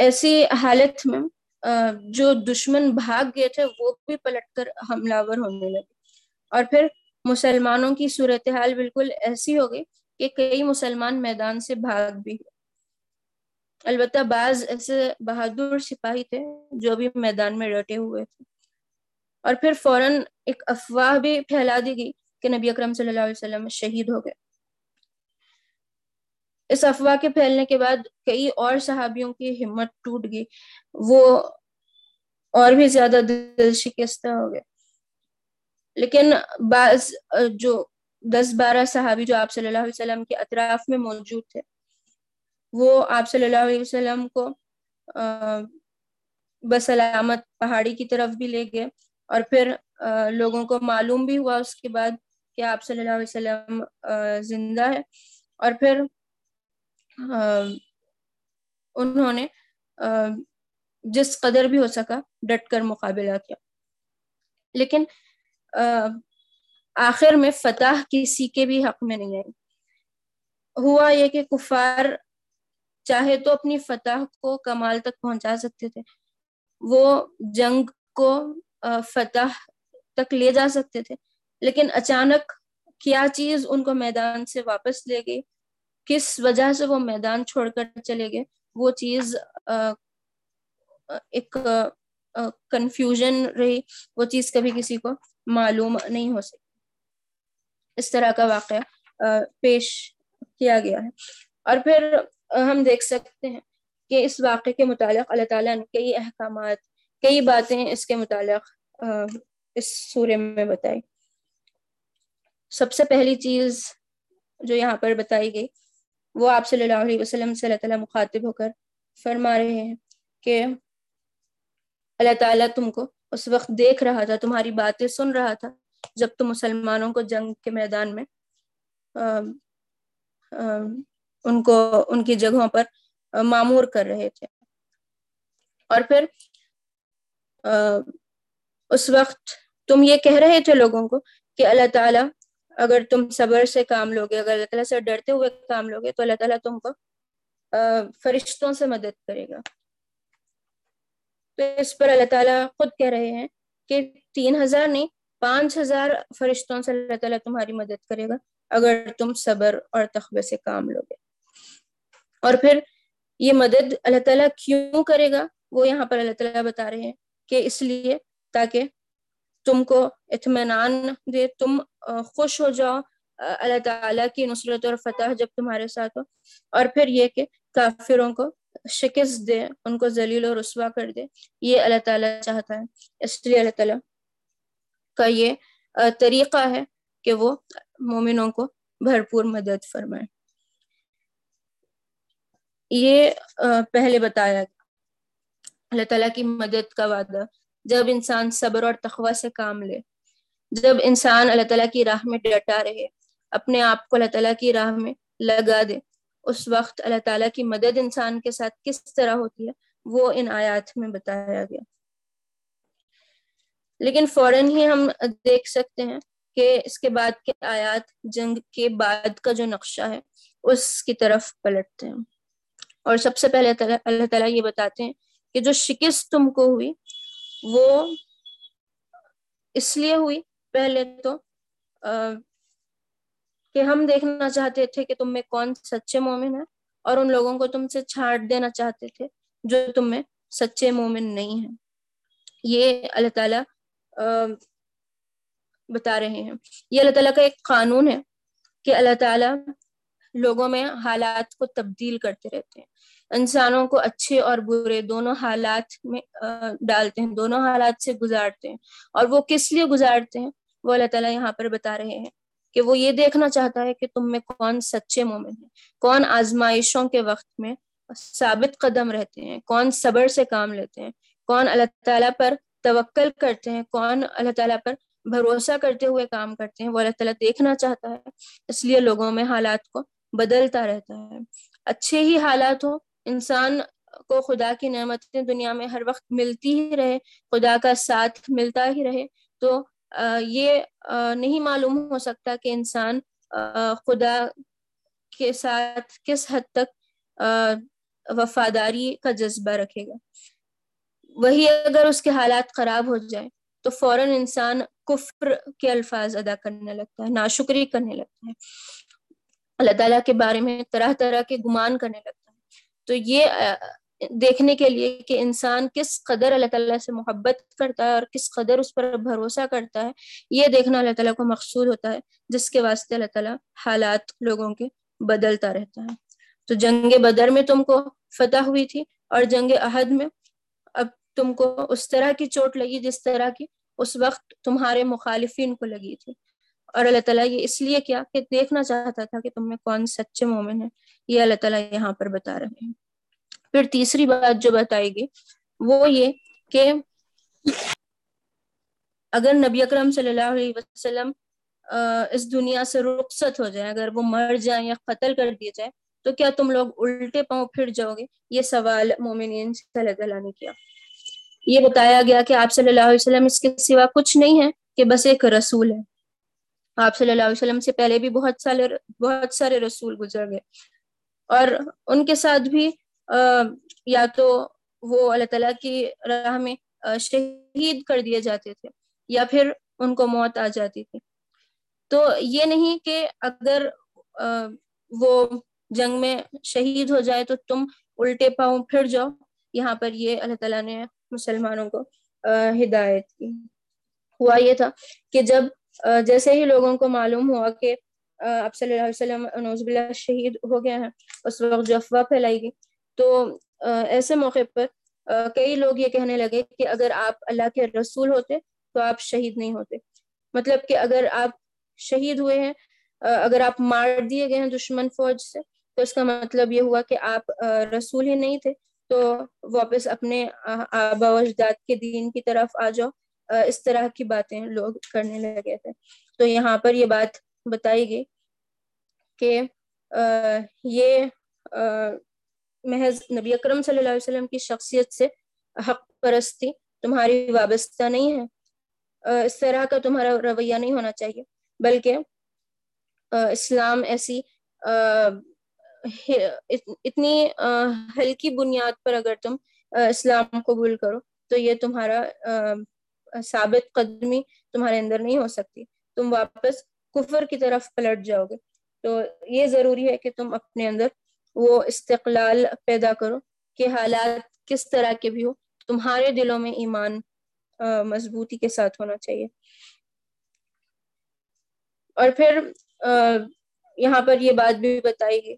ایسی حالت میں جو دشمن بھاگ گئے تھے، وہ بھی پلٹ کر حملہ ور ہونے لگے۔ اور پھر مسلمانوں کی صورتحال بالکل ایسی ہو گئی کہ کئی مسلمان میدان سے بھاگ بھی گئے۔ البتہ بعض ایسے بہادر سپاہی تھے جو بھی میدان میں ڈٹے ہوئے تھے۔ اور پھر فوراً ایک افواہ بھی پھیلا دی گئی کہ نبی اکرم صلی اللہ علیہ وسلم شہید ہو گئے۔ اس افواہ کے پھیلنے کے بعد کئی اور صحابیوں کی ہمت ٹوٹ گئی۔ وہ اور بھی زیادہ دل شکستہ ہو گئے۔ لیکن بعض، جو دس بارہ صحابی جو آپ صلی اللہ علیہ وسلم کے اطراف میں موجود تھے، وہ آپ صلی اللہ علیہ وسلم کو بسلامت پہاڑی کی طرف بھی لے گئے۔ اور پھر لوگوں کو معلوم بھی ہوا اس کے بعد کہ آپ صلی اللہ علیہ وسلم زندہ ہے اور پھر انہوں نے جس قدر بھی ہو سکا ڈٹ کر مقابلہ کیا۔ لیکن آخر میں فتح کسی کے بھی حق میں نہیں آئی۔ ہوا یہ کہ کفار چاہے تو اپنی فتح کو کمال تک پہنچا سکتے تھے۔ وہ جنگ کو فتح تک لے جا سکتے تھے۔ لیکن اچانک کیا چیز ان کو میدان سے واپس لے گئی؟ کس وجہ سے وہ میدان چھوڑ کر چلے گئے، وہ چیز ایک کنفیوژن رہی، وہ چیز کبھی کسی کو معلوم نہیں ہو سکتی اس طرح کا واقعہ پیش کیا گیا ہے۔ اور پھر ہم دیکھ سکتے ہیں کہ اس واقعے کے متعلق اللہ تعالیٰ نے کئی احکامات، کئی باتیں اس کے متعلق اس سورے میں بتائی۔ سب سے پہلی چیز جو یہاں پر بتائی گئی وہ آپ صلی اللہ علیہ وسلم سے اللہ تعالیٰ مخاطب ہو کر فرما رہے ہیں کہ اللہ تعالیٰ تم کو اس وقت دیکھ رہا تھا، تمہاری باتیں سن رہا تھا جب تم مسلمانوں کو جنگ کے میدان میں ان کو، ان کی جگہوں پر معمور کر رہے تھے۔ اور پھر اس وقت تم یہ کہہ رہے تھے لوگوں کو کہ اللہ تعالیٰ اگر تم صبر سے کام لوگے، اگر اللہ تعالیٰ سے ڈرتے ہوئے کام لوگے، تو اللہ تعالیٰ تم کو فرشتوں سے مدد کرے گا۔ تو اس پر اللہ تعالیٰ خود کہہ رہے ہیں کہ تین ہزار نہیں، پانچ ہزار فرشتوں سے اللہ تعالیٰ تمہاری مدد کرے گا اگر تم صبر اور تخبے سے کام لوگے۔ اور پھر یہ مدد اللہ تعالیٰ کیوں کرے گا؟ وہ یہاں پر اللہ تعالیٰ بتا رہے ہیں کہ اس لیے تاکہ تم کو اطمینان دے، تم خوش ہو جاؤ اللہ تعالیٰ کی نصرت اور فتح جب تمہارے ساتھ ہو۔ اور پھر یہ کہ کافروں کو شکست دے، ان کو ذلیل و رسوا کر دے۔ یہ اللہ تعالیٰ چاہتا ہے۔ اس لیے اللہ تعالیٰ کا یہ طریقہ ہے کہ وہ مومنوں کو بھرپور مدد فرمائے۔ یہ پہلے بتایا اللہ تعالیٰ کی مدد کا وعدہ۔ جب انسان صبر اور تخوہ سے کام لے جب انسان اللہ تعالیٰ کی راہ میں ڈٹا رہے، اپنے آپ کو اللہ تعالیٰ کی راہ میں لگا دے، اس وقت اللہ تعالیٰ کی مدد انسان کے ساتھ کس طرح ہوتی ہے؟ وہ ان آیات میں بتایا گیا۔ لیکن فوراً ہی ہم دیکھ سکتے ہیں کہ اس کے بعد کے آیات، جنگ کے بعد کا جو نقشہ ہے، اس کی طرف پلٹتے ہیں۔ اور سب سے پہلے اللہ تعالیٰ یہ بتاتے ہیں کہ جو شکست تم کو ہوئی، وہ اس لیے ہوئی پہلے تو کہ ہم دیکھنا چاہتے تھے کہ تم میں کون سچے مومن ہے اور ان لوگوں کو تم سے چھاٹ دینا چاہتے تھے جو تم میں سچے مومن نہیں ہیں۔ یہ اللہ تعالیٰ بتا رہے ہیں۔ یہ اللہ تعالیٰ کا ایک قانون ہے کہ اللہ تعالیٰ لوگوں میں حالات کو تبدیل کرتے رہتے ہیں۔ انسانوں کو اچھے اور برے دونوں حالات میں ڈالتے ہیں، دونوں حالات سے گزارتے ہیں۔ اور وہ کس لیے گزارتے ہیں؟ وہ اللہ تعالیٰ یہاں پر بتا رہے ہیں کہ وہ یہ دیکھنا چاہتا ہے کہ تم میں کون سچے مومن ہیں، کون آزمائشوں کے وقت میں ثابت قدم رہتے ہیں، کون صبر سے کام لیتے ہیں، کون اللہ تعالیٰ پر توکل کرتے ہیں، کون اللہ تعالیٰ پر بھروسہ کرتے ہوئے کام کرتے ہیں، وہ اللہ تعالیٰ دیکھنا چاہتا ہے۔ اس لیے لوگوں میں حالات کو بدلتا رہتا ہے۔ اچھے ہی حالات ہو انسان کو خدا کی نعمتیں دنیا میں ہر وقت ملتی ہی رہے، خدا کا ساتھ ملتا ہی رہے، تو یہ نہیں معلوم ہو سکتا کہ انسان خدا کے ساتھ کس حد تک وفاداری کا جذبہ رکھے گا۔ وہی اگر اس کے حالات خراب ہو جائے تو فوراً انسان کفر کے الفاظ ادا کرنے لگتا ہے، ناشکری کرنے لگتا ہے۔ اللہ تعالیٰ کے بارے میں طرح طرح کے گمان کرنے لگتا ہے۔ تو یہ دیکھنے کے لیے کہ انسان کس قدر اللہ تعالیٰ سے محبت کرتا ہے اور کس قدر اس پر بھروسہ کرتا ہے، یہ دیکھنا اللہ تعالیٰ کو مقصود ہوتا ہے، جس کے واسطے اللہ تعالیٰ حالات لوگوں کے بدلتا رہتا ہے۔ تو جنگ بدر میں تم کو فتح ہوئی تھی اور جنگ عہد میں اب تم کو اس طرح کی چوٹ لگی جس طرح کی اس وقت تمہارے مخالفین کو لگی تھی۔ اور اللہ تعالیٰ یہ اس لیے کیا کہ دیکھنا چاہتا تھا کہ تم میں کون سچے مومن ہیں، یہ اللہ تعالیٰ یہاں پر بتا رہے ہیں۔ پھر تیسری بات جو بتائے گی وہ یہ کہ اگر نبی اکرم صلی اللہ علیہ وسلم اس دنیا سے رخصت ہو جائے اگر وہ مر جائیں یا قتل کر دیے جائے تو کیا تم لوگ الٹے پاؤں پھر جاؤ گے؟ یہ سوال مومنین سے اللہ تعالیٰ نے کیا۔ یہ بتایا گیا کہ آپ صلی اللہ علیہ وسلم اس کے سوا کچھ نہیں ہے کہ بس ایک رسول ہے آپ صلی اللہ علیہ وسلم سے پہلے بھی بہت سارے بہت سارے رسول گزر گئے۔ اور ان کے ساتھ بھی یا تو وہ اللہ تعالیٰ کی راہ میں شہید کر دیے جاتے تھے، یا پھر ان کو موت آ جاتی تھی۔ تو یہ نہیں کہ اگر وہ جنگ میں شہید ہو جائے تو تم الٹے پاؤں پھر جاؤ۔ یہاں پر یہ اللہ تعالیٰ نے مسلمانوں کو ہدایت کی۔ ہوا یہ تھا کہ جب جیسے ہی لوگوں کو معلوم ہوا کہ آپ صلی اللہ علیہ وسلم نوز باللہ شہید ہو گئے ہیں، اس وقت جو افواہ پھیلائی گئی۔ تو ایسے موقع پر کئی لوگ یہ کہنے لگے کہ اگر آپ اللہ کے رسول ہوتے تو آپ شہید نہیں ہوتے۔ مطلب کہ اگر آپ شہید ہوئے ہیں اگر آپ مار دیے گئے ہیں دشمن فوج سے، تو اس کا مطلب یہ ہوا کہ آپ رسول ہی نہیں تھے۔ تو واپس اپنے آبا و اجداد کے دین کی طرف آ جاؤ۔ اس طرح کی باتیں لوگ کرنے لگے تھے۔ تو یہاں پر یہ بات بتائی گئی کہ یہ محض نبی اکرم صلی اللہ علیہ وسلم کی شخصیت سے حق پرستی تمہاری وابستہ نہیں ہے۔ اس طرح کا تمہارا رویہ نہیں ہونا چاہیے، بلکہ اسلام ایسی اتنی ہلکی بنیاد پر اگر تم اسلام قبول کرو، تو یہ تمہارا ثابت قدمی تمہارے اندر نہیں ہو سکتی۔ تم واپس کفر کی طرف پلٹ جاؤ گے۔ تو یہ ضروری ہے کہ تم اپنے اندر وہ استقلال پیدا کرو کہ حالات کس طرح کے بھی ہو تمہارے دلوں میں ایمان مضبوطی کے ساتھ ہونا چاہیے۔ اور پھر یہاں پر یہ بات بھی بتائی گئی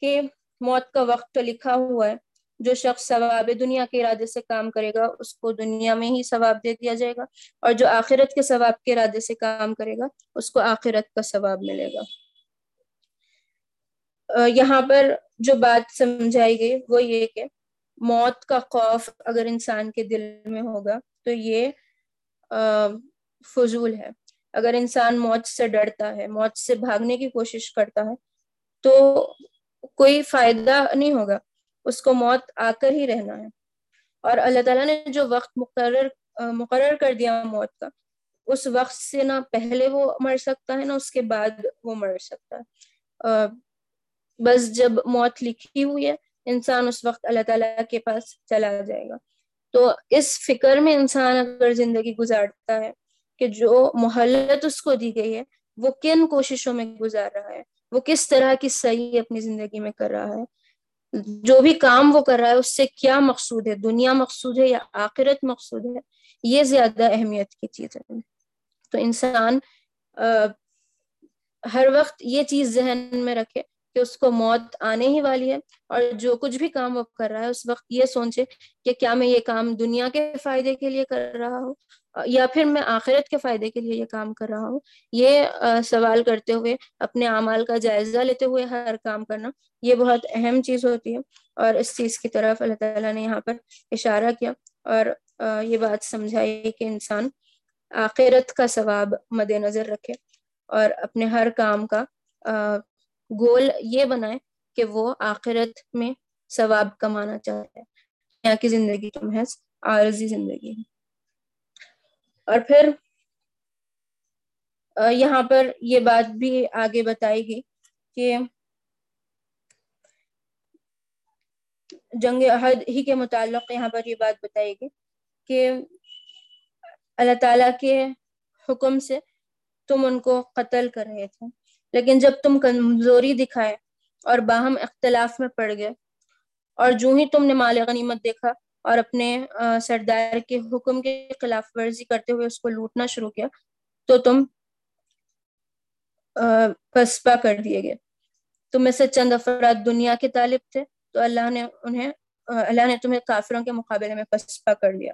کہ موت کا وقت لکھا ہوا ہے۔ جو شخص ثواب دنیا کے ارادے سے کام کرے گا، اس کو دنیا میں ہی ثواب دے دیا جائے گا۔ اور جو آخرت کے ثواب کے ارادے سے کام کرے گا، اس کو آخرت کا ثواب ملے گا۔ یہاں پر جو بات سمجھائی گئی وہ یہ کہ موت کا خوف اگر انسان کے دل میں ہوگا تو یہ فضول ہے۔ اگر انسان موت سے ڈرتا ہے، موت سے بھاگنے کی کوشش کرتا ہے تو کوئی فائدہ نہیں ہوگا۔ اس کو موت آ کر ہی رہنا ہے۔ اور اللہ تعالیٰ نے جو وقت مقرر مقرر کر دیا موت کا، اس وقت سے نہ پہلے وہ مر سکتا ہے، نہ اس کے بعد وہ مر سکتا ہے۔ بس جب موت لکھی ہوئی ہے، انسان اس وقت اللہ تعالیٰ کے پاس چلا جائے گا۔ تو اس فکر میں انسان اگر زندگی گزارتا ہے کہ جو محلت اس کو دی گئی ہے، وہ کن کوششوں میں گزار رہا ہے؟ وہ کس طرح کی صحیح اپنی زندگی میں کر رہا ہے؟ جو بھی کام وہ کر رہا ہے، اس سے کیا مقصود ہے؟ دنیا مقصود ہے یا آخرت مقصود ہے؟ یہ زیادہ اہمیت کی چیز ہے۔ تو انسان ہر وقت یہ چیز ذہن میں رکھے کہ اس کو موت آنے ہی والی ہے اور جو کچھ بھی کام وہ کر رہا ہے، اس وقت یہ سوچے کہ کیا میں یہ کام دنیا کے فائدے کے لیے کر رہا ہوں، یا پھر میں آخرت کے فائدے کے لیے یہ کام کر رہا ہوں؟ یہ سوال کرتے ہوئے، اپنے اعمال کا جائزہ لیتے ہوئے ہر کام کرنا یہ بہت اہم چیز ہوتی ہے اور اس چیز کی طرف اللہ تعالیٰ نے یہاں پر اشارہ کیا اور یہ بات سمجھائی کہ انسان آخرت کا ثواب مد نظر رکھے اور اپنے ہر کام کا گول یہ بنائے کہ وہ آخرت میں ثواب کمانا چاہتا ہے۔ یہاں کی زندگی تو محض عارضی زندگی ہے۔ اور پھر یہاں پر یہ بات بھی آگے بتائی گئی کہ جنگ عہد ہی کے متعلق یہاں پر یہ بات بتائی گئی کہ اللہ تعالیٰ کے حکم سے تم ان کو قتل کر رہے تھے۔ لیکن جب تم کمزوری دکھائے اور باہم اختلاف میں پڑ گئے اور جو ہی تم نے مال غنیمت دیکھا اور اپنے سردار کے حکم کے خلاف ورزی کرتے ہوئے اس کو لوٹنا شروع کیا، تو تم پسپا کر دیے گئے۔ تم میں سے چند افراد دنیا کے طالب تھے، تو اللہ نے انہیں اللہ نے تمہیں کافروں کے مقابلے میں پسپا کر لیا۔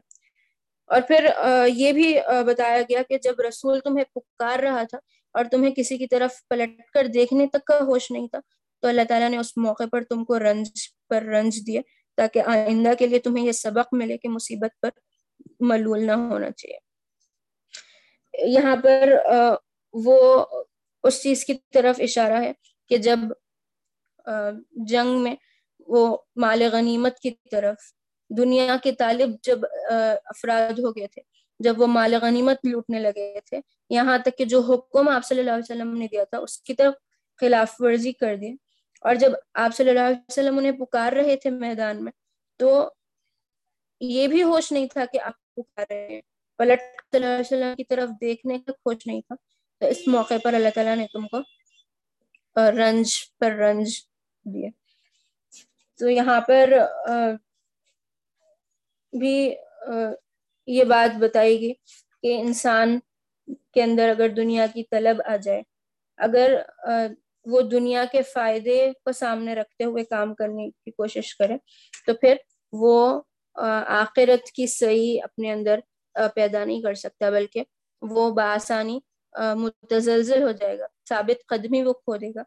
اور پھر یہ بھی بتایا گیا کہ جب رسول تمہیں پکار رہا تھا اور تمہیں کسی کی طرف پلٹ کر دیکھنے تک کا ہوش نہیں تھا، تو اللہ تعالیٰ نے اس موقع پر تم کو رنج پر رنج دیا تاکہ آئندہ کے لیے تمہیں یہ سبق ملے کہ مصیبت پر ملول نہ ہونا چاہیے۔ یہاں پر وہ اس چیز کی طرف اشارہ ہے کہ جب جنگ میں وہ مال غنیمت کی طرف، دنیا کے طالب جب افراد ہو گئے تھے جب وہ مال غنیمت لوٹنے لگے تھے۔ یہاں تک کہ جو حکم آپ صلی اللہ علیہ وسلم نے دیا تھا، اس کی طرف خلاف ورزی کر دی۔ اور جب آپ صلی اللہ علیہ وسلم انہیں پکار رہے تھے میدان میں، تو یہ بھی ہوش نہیں تھا کہ آپ پکار رہے ہیں۔ پلٹ صلی اللہ علیہ وسلم کی طرف دیکھنے کا ہوش نہیں تھا۔ تو اس موقع پر اللہ تعالیٰ نے تم کو رنج پر رنج دیا۔ تو یہاں پر بھی یہ بات بتائی گئی کہ انسان کے اندر اگر دنیا کی طلب آ جائے، اگر وہ دنیا کے فائدے کو سامنے رکھتے ہوئے کام کرنے کی کوشش کرے، تو پھر وہ آخرت کی صحیح اپنے اندر پیدا نہیں کر سکتا، بلکہ وہ بآسانی متزلزل ہو جائے گا، ثابت قدمی وہ کھو دے گا۔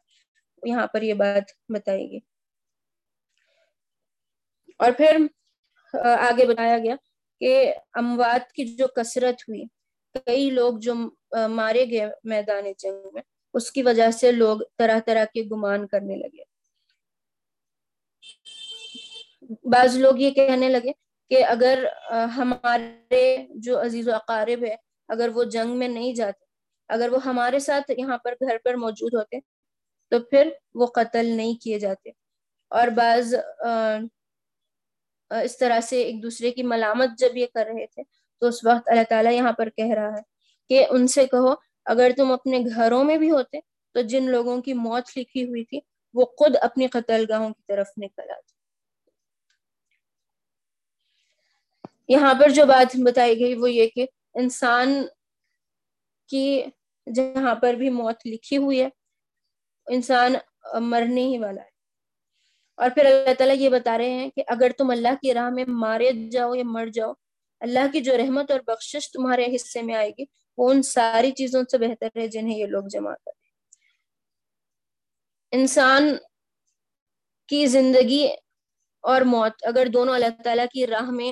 یہاں پر یہ بات بتائی گئی۔ اور پھر آگے بتایا گیا کہ اموات کی جو کثرت ہوئی، کئی لوگ جو مارے گئے میدان جنگ میں، اس کی وجہ سے لوگ طرح طرح کے گمان کرنے لگے۔ بعض لوگ یہ کہنے لگے کہ اگر ہمارے جو عزیز و اقارب ہے اگر وہ جنگ میں نہیں جاتے، اگر وہ ہمارے ساتھ یہاں پر گھر پر موجود ہوتے، تو پھر وہ قتل نہیں کیے جاتے۔ اور بعض اس طرح سے ایک دوسرے کی ملامت جب یہ کر رہے تھے، تو اس وقت اللہ تعالیٰ یہاں پر کہہ رہا ہے کہ ان سے کہو، اگر تم اپنے گھروں میں بھی ہوتے تو جن لوگوں کی موت لکھی ہوئی تھی، وہ خود اپنی قتل گاہوں کی طرف نکل آتے۔ یہاں پر جو بات بتائی گئی وہ یہ کہ انسان کی جہاں پر بھی موت لکھی ہوئی ہے، انسان مرنے ہی والا ہے۔ اور پھر اللہ تعالیٰ یہ بتا رہے ہیں کہ اگر تم اللہ کی راہ میں مارے جاؤ یا مر جاؤ، اللہ کی جو رحمت اور بخشش تمہارے حصے میں آئے گی، وہ ان ساری چیزوں سے بہتر ہے جنہیں یہ لوگ جمع کریں انسان کی زندگی اور موت اگر دونوں اللہ تعالیٰ کی راہ میں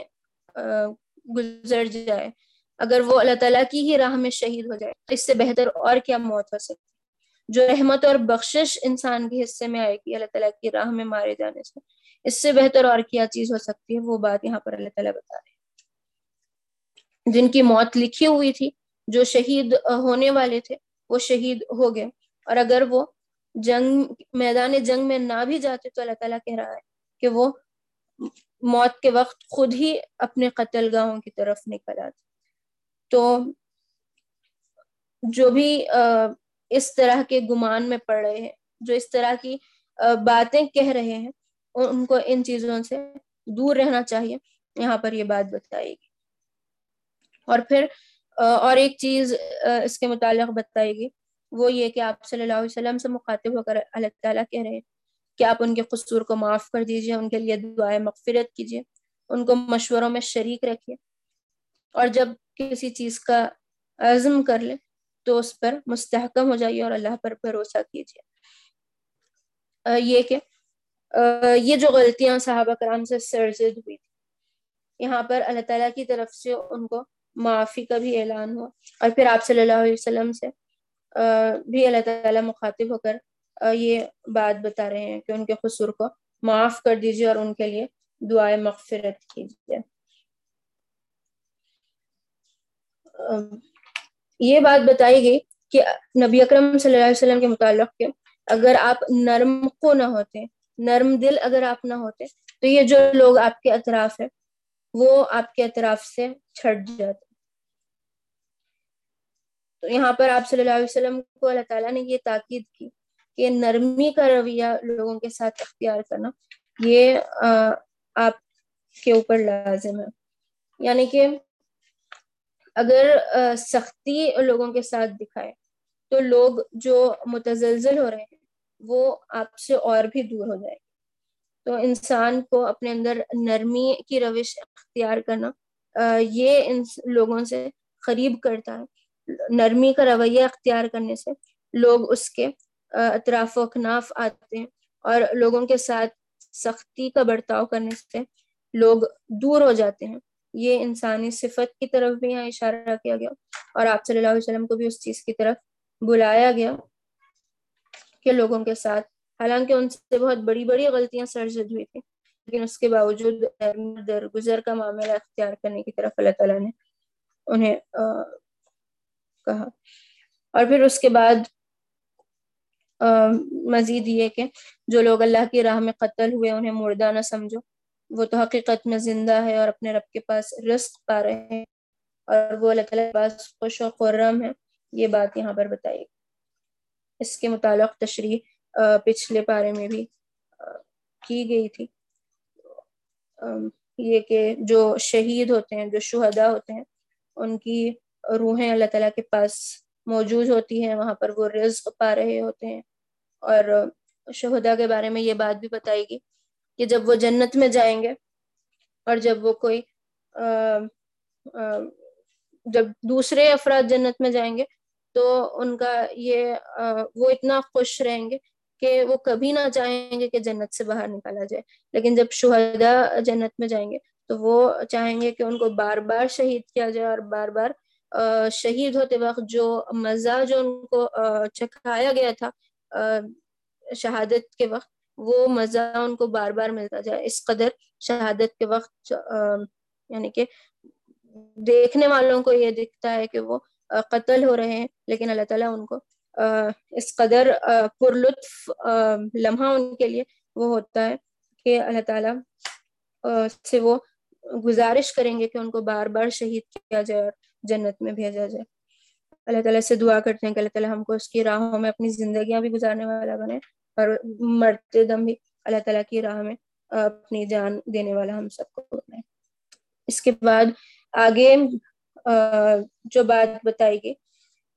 گزر جائے، اگر وہ اللہ تعالیٰ کی ہی راہ میں شہید ہو جائے، تو اس سے بہتر اور کیا موت ہو سکتی جو رحمت اور بخشش انسان کے حصے میں آئے گی، اللہ تعالیٰ کی راہ میں مارے جانے سے۔ اس سے بہتر اور کیا چیز ہو سکتی ہے؟ وہ بات یہاں پر اللہ تعالیٰ بتا رہے جن کی موت لکھی ہوئی تھی، جو شہید ہونے والے تھے، وہ شہید ہو گئے۔ اور اگر وہ جنگ، میدان جنگ میں نہ بھی جاتے تو اللہ تعالیٰ کہہ رہا ہے کہ وہ موت کے وقت خود ہی اپنے قتل گاہوں کی طرف نکل آتے۔ تو جو بھی اس طرح کے گمان میں پڑ رہے ہیں، جو اس طرح کی باتیں کہہ رہے ہیں، ان کو ان چیزوں سے دور رہنا چاہیے، یہاں پر یہ بات بتائے گی اور پھر اور ایک چیز اس کے متعلق بتائے گی وہ یہ کہ آپ صلی اللہ علیہ وسلم سے مخاطب ہو کر اللہ تعالیٰ کہہ رہے ہیں کہ آپ ان کے قصور کو معاف کر دیجیے، ان کے لیے دعائیں مغفرت کیجیے، ان کو مشوروں میں شریک رکھیے۔ اور جب کسی چیز کا عزم کر لے تو اس پر مستحکم ہو جائیے اور اللہ پر بھروسہ کیجیے۔ یہ کہ یہ جو غلطیاں صحابہ کرام سے سرزد ہوئی تھی یہاں پر اللہ تعالیٰ کی طرف سے ان کو معافی کا بھی اعلان ہوا اور پھر آپ صلی اللہ علیہ وسلم سے بھی اللہ تعالیٰ مخاطب ہو کر یہ بات بتا رہے ہیں کہ ان کے قصور کو معاف کر دیجیے اور ان کے لیے دعائیں مغفرت کیجیے۔ یہ بات بتائی گئی کہ نبی اکرم صلی اللہ علیہ وسلم کے متعلق کے اگر آپ نرم کو نہ ہوتے، نرم دل اگر آپ نہ ہوتے، تو یہ جو لوگ آپ کے اطراف ہے وہ آپ کے اطراف سے چھٹ جاتے۔ تو یہاں پر آپ صلی اللہ علیہ وسلم کو اللہ تعالیٰ نے یہ تاکید کی کہ نرمی کا رویہ لوگوں کے ساتھ اختیار کرنا، یہ آپ کے اوپر لازم ہے۔ یعنی کہ اگر سختی لوگوں کے ساتھ دکھائے، تو لوگ جو متزلزل ہو رہے ہیں، وہ آپ سے اور بھی دور ہو جائے تو انسان کو اپنے اندر نرمی کی روش اختیار کرنا یہ ان لوگوں سے قریب کرتا ہے۔ نرمی کا رویہ اختیار کرنے سے لوگ اس کے اطراف و اکناف آتے ہیں، اور لوگوں کے ساتھ سختی کا برتاؤ کرنے سے لوگ دور ہو جاتے ہیں۔ یہ انسانی صفت کی طرف بھی یہاں اشارہ کیا گیا اور آپ صلی اللہ علیہ وسلم کو بھی اس چیز کی طرف بلایا گیا کہ لوگوں کے ساتھ، حالانکہ ان سے بہت بڑی بڑی غلطیاں سرزد ہوئی تھیں، لیکن اس کے باوجود درگزر کا معاملہ اختیار کرنے کی طرف اللہ تعالیٰ نے انہیں کہا۔ اور پھر اس کے بعد مزید یہ کہ جو لوگ اللہ کی راہ میں قتل ہوئے، انہیں مردہ نہ سمجھو۔ وہ تو حقیقت میں زندہ ہے اور اپنے رب کے پاس رزق پا رہے ہیں اور وہ اللہ تعالیٰ کے پاس خوش و خرم ہے یہ بات یہاں پر بتائی اس کے متعلق تشریح پچھلے پارے میں بھی کی گئی تھی۔ یہ کہ جو شہید ہوتے ہیں، جو شہداء ہوتے ہیں، ان کی روحیں اللہ تعالیٰ کے پاس موجود ہوتی ہیں۔ وہاں پر وہ رزق پا رہے ہوتے ہیں۔ اور شہداء کے بارے میں یہ بات بھی بتائے گی کہ جب وہ جنت میں جائیں گے اور جب وہ کوئی جب دوسرے افراد جنت میں جائیں گے تو ان کا یہ وہ اتنا خوش رہیں گے کہ وہ کبھی نہ چاہیں گے کہ جنت سے باہر نکالا جائے۔ لیکن جب شہداء جنت میں جائیں گے تو وہ چاہیں گے کہ ان کو بار بار شہید کیا جائے اور بار بار شہید ہوتے وقت جو مزہ جو ان کو چکھایا گیا تھا شہادت کے وقت وہ مزہ ان کو بار بار ملتا جائے اس قدر شہادت کے وقت یعنی کہ دیکھنے والوں کو یہ دکھتا ہے کہ وہ قتل ہو رہے ہیں، لیکن اللہ تعالیٰ ان کو اس قدر پر لطف لمحہ ان کے لیے وہ ہوتا ہے کہ اللہ تعالیٰ سے وہ گزارش کریں گے کہ ان کو بار بار شہید کیا جائے اور جنت میں بھیجا جائے۔ اللہ تعالیٰ سے دعا کرتے ہیں کہ اللہ تعالیٰ ہم کو اس کی راہوں میں اپنی زندگیاں بھی گزارنے والا بنے۔ اور مرتے دم بھی اللہ تعالیٰ کی راہ میں اپنی جان دینے والا ہم سب کو بنائے اس کے بعد آگے جو بات بتائی گئی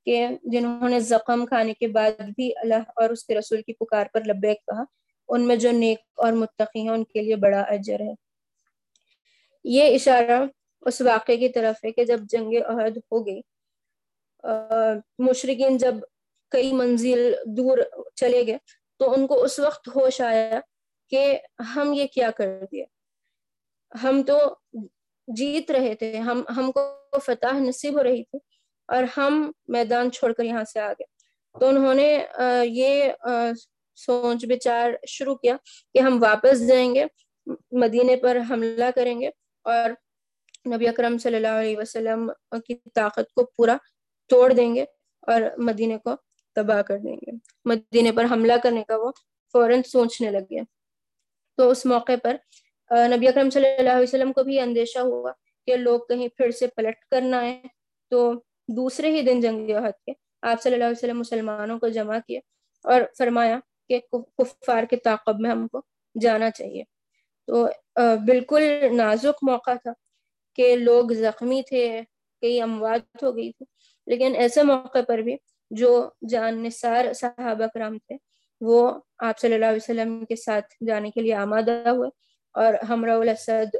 کہ جنہوں نے زخم کھانے کے بعد بھی اللہ اور اس کے رسول کی پکار پر لبیک کہا، ان میں جو نیک اور متقی ہیں، ان کے لیے بڑا اجر ہے۔ یہ اشارہ اس واقعے کی طرف ہے کہ جب جنگ عہد ہو گئی مشرقین جب کئی منزل دور چلے گئے تو ان کو اس وقت ہوش آیا کہ ہم یہ کیا کر دیا ہم تو جیت رہے تھے، ہم ہم کو فتح نصیب ہو رہی تھی اور ہم میدان چھوڑ کر یہاں سے آ گئے۔ تو انہوں نے یہ سوچ بچار شروع کیا کہ ہم واپس جائیں گے، مدینے پر حملہ کریں گے اور نبی اکرم صلی اللہ علیہ وسلم کی طاقت کو پورا توڑ دیں گے اور مدینے کو تباہ کر دیں گے۔ مدینے پر حملہ کرنے کا وہ فوراً سوچنے لگے۔ تو اس موقع پر نبی اکرم صلی اللہ علیہ وسلم کو بھی اندیشہ ہوا کہ لوگ کہیں پھر سے پلٹ کرنا ہے تو دوسرے ہی دن جنگ عہد کے آپ صلی اللہ علیہ وسلم مسلمانوں کو جمع کیا اور فرمایا کہ کفار کے تعقب میں ہم کو جانا چاہیے۔ تو بالکل نازک موقع تھا کہ لوگ زخمی تھے، کئی اموات ہو گئی تھی۔ لیکن ایسے موقع پر بھی جو جان نثار صحابہ کرام تھے، وہ آپ صلی اللہ علیہ وسلم کے ساتھ جانے کے لیے آمادہ ہوئے اور ہمراہ الاسد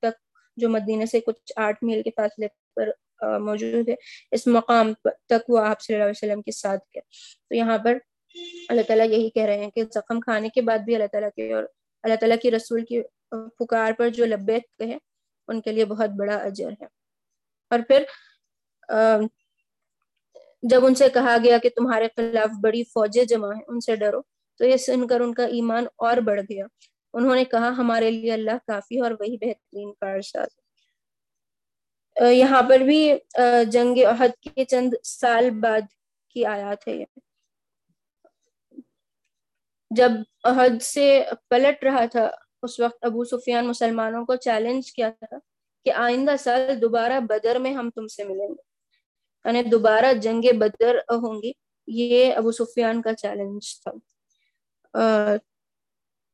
تک جو مدینہ سے کچھ آٹھ میل کے فاصلے پر موجود ہے، اس مقام تک وہ آپ صلی اللہ علیہ وسلم کے ساتھ گئے۔ تو یہاں پر اللہ تعالیٰ یہی کہہ رہے ہیں کہ زخم کھانے کے بعد بھی اللہ تعالیٰ کے اور اللہ تعالیٰ کی رسول کی پکار پر جو لبیک کہے ان کے لیے بہت بڑا اجر ہے۔ اور پھر جب ان سے کہا گیا کہ تمہارے خلاف بڑی فوجیں جمع ہیں، ان سے ڈرو۔ تو یہ سن کر ان کا ایمان اور بڑھ گیا۔ انہوں نے کہا، ہمارے لیے اللہ کافی اور وہی بہترین کارساز یہاں پر بھی جنگ عہد کے چند سال بعد کی آیات ہے جب عہد سے پلٹ رہا تھا، اس وقت ابو سفیان مسلمانوں کو چیلنج کیا تھا کہ آئندہ سال دوبارہ بدر میں ہم تم سے ملیں گے۔ یعنی دوبارہ جنگ بدر ہوں گی۔ یہ ابو سفیان کا چیلنج تھا۔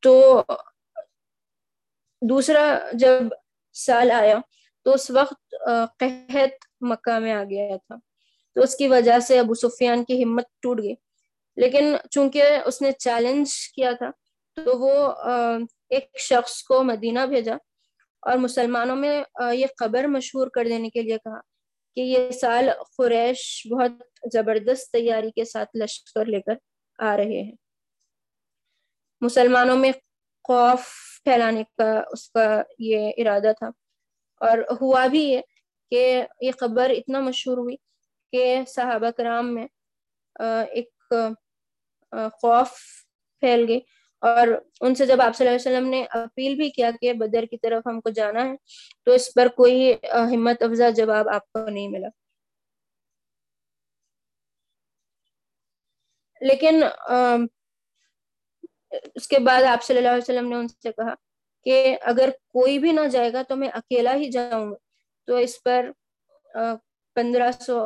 تو دوسرا جب سال آیا، تو اس وقت قحط مکہ میں آ گیا تھا۔ تو اس کی وجہ سے ابو سفیان کی ہمت ٹوٹ گئی۔ لیکن چونکہ اس نے چیلنج کیا تھا، تو وہ ایک شخص کو مدینہ بھیجا اور مسلمانوں میں یہ خبر مشہور کر دینے کے لیے کہا۔ کہ یہ سال قریش بہت زبردست تیاری کے ساتھ لشکر لے کر آ رہے ہیں۔ مسلمانوں میں خوف پھیلانے کا اس کا یہ ارادہ تھا۔ اور ہوا بھی یہ کہ یہ خبر اتنا مشہور ہوئی کہ صحابہ کرام میں ایک خوف پھیل گئی۔ اور ان سے جب آپ صلی اللہ علیہ وسلم نے اپیل بھی کیا کہ بدر کی طرف ہم کو جانا ہے، تو اس پر کوئی ہمت افزا جواب آپ کو نہیں ملا۔ لیکن اس کے بعد آپ صلی اللہ علیہ وسلم نے ان سے کہا کہ اگر کوئی بھی نہ جائے گا تو میں اکیلا ہی جاؤں گا۔ تو اس پر پندرہ سو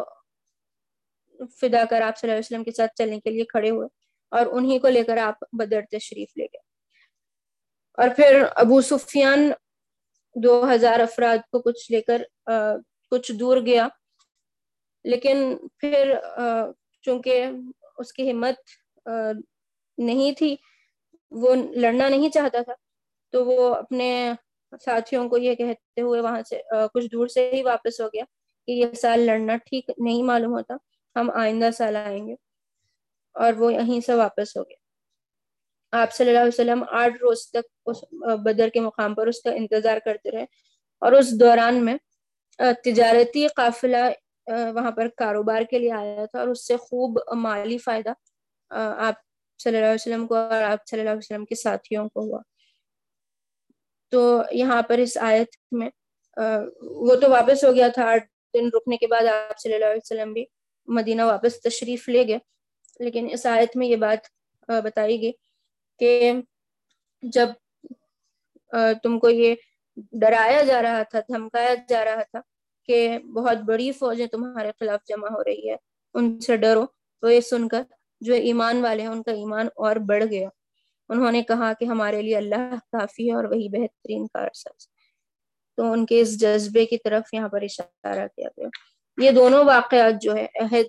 فدا کر آپ صلی اللہ علیہ وسلم کے ساتھ چلنے کے لیے کھڑے ہوئے۔ اور انہی کو لے کر آپ بدر تشریف لے گئے۔ اور پھر ابو سفیان دو ہزار افراد کو کچھ لے کر کچھ دور گیا۔ لیکن پھر چونکہ اس کی ہمت نہیں تھی، وہ لڑنا نہیں چاہتا تھا، تو وہ اپنے ساتھیوں کو یہ کہتے ہوئے وہاں سے کچھ دور سے ہی واپس ہو گیا کہ یہ سال لڑنا ٹھیک نہیں معلوم ہوتا، ہم آئندہ سال آئیں گے۔ اور وہ یہیں سے واپس ہو گیا۔ آپ صلی اللہ علیہ وسلم آٹھ روز تک اس بدر کے مقام پر اس کا انتظار کرتے رہے اور اس دوران میں تجارتی قافلہ وہاں پر کاروبار کے لیے آیا تھا اور اس سے خوب مالی فائدہ آپ صلی اللہ علیہ وسلم کو اور آپ صلی اللہ علیہ وسلم کے ساتھیوں کو ہوا۔ تو یہاں پر اس آیت میں وہ تو واپس ہو گیا تھا، آٹھ دن رکنے کے بعد آپ صلی اللہ علیہ وسلم بھی مدینہ واپس تشریف لے گئے۔ لیکن اس آیت میں یہ بات بتائی گئی کہ جب تم کو یہ ڈرایا جا رہا تھا، دھمکایا جا رہا تھا کہ بہت بڑی فوجیں تمہارے خلاف جمع ہو رہی ہے، ان سے ڈرو، تو یہ سن کر جو ایمان والے ہیں، ان کا ایمان اور بڑھ گیا۔ انہوں نے کہا کہ ہمارے لیے اللہ کافی ہے اور وہی بہترین کارساز تو ان کے اس جذبے کی طرف یہاں پر اشارہ کیا گیا۔ یہ دونوں واقعات جو ہے، عہد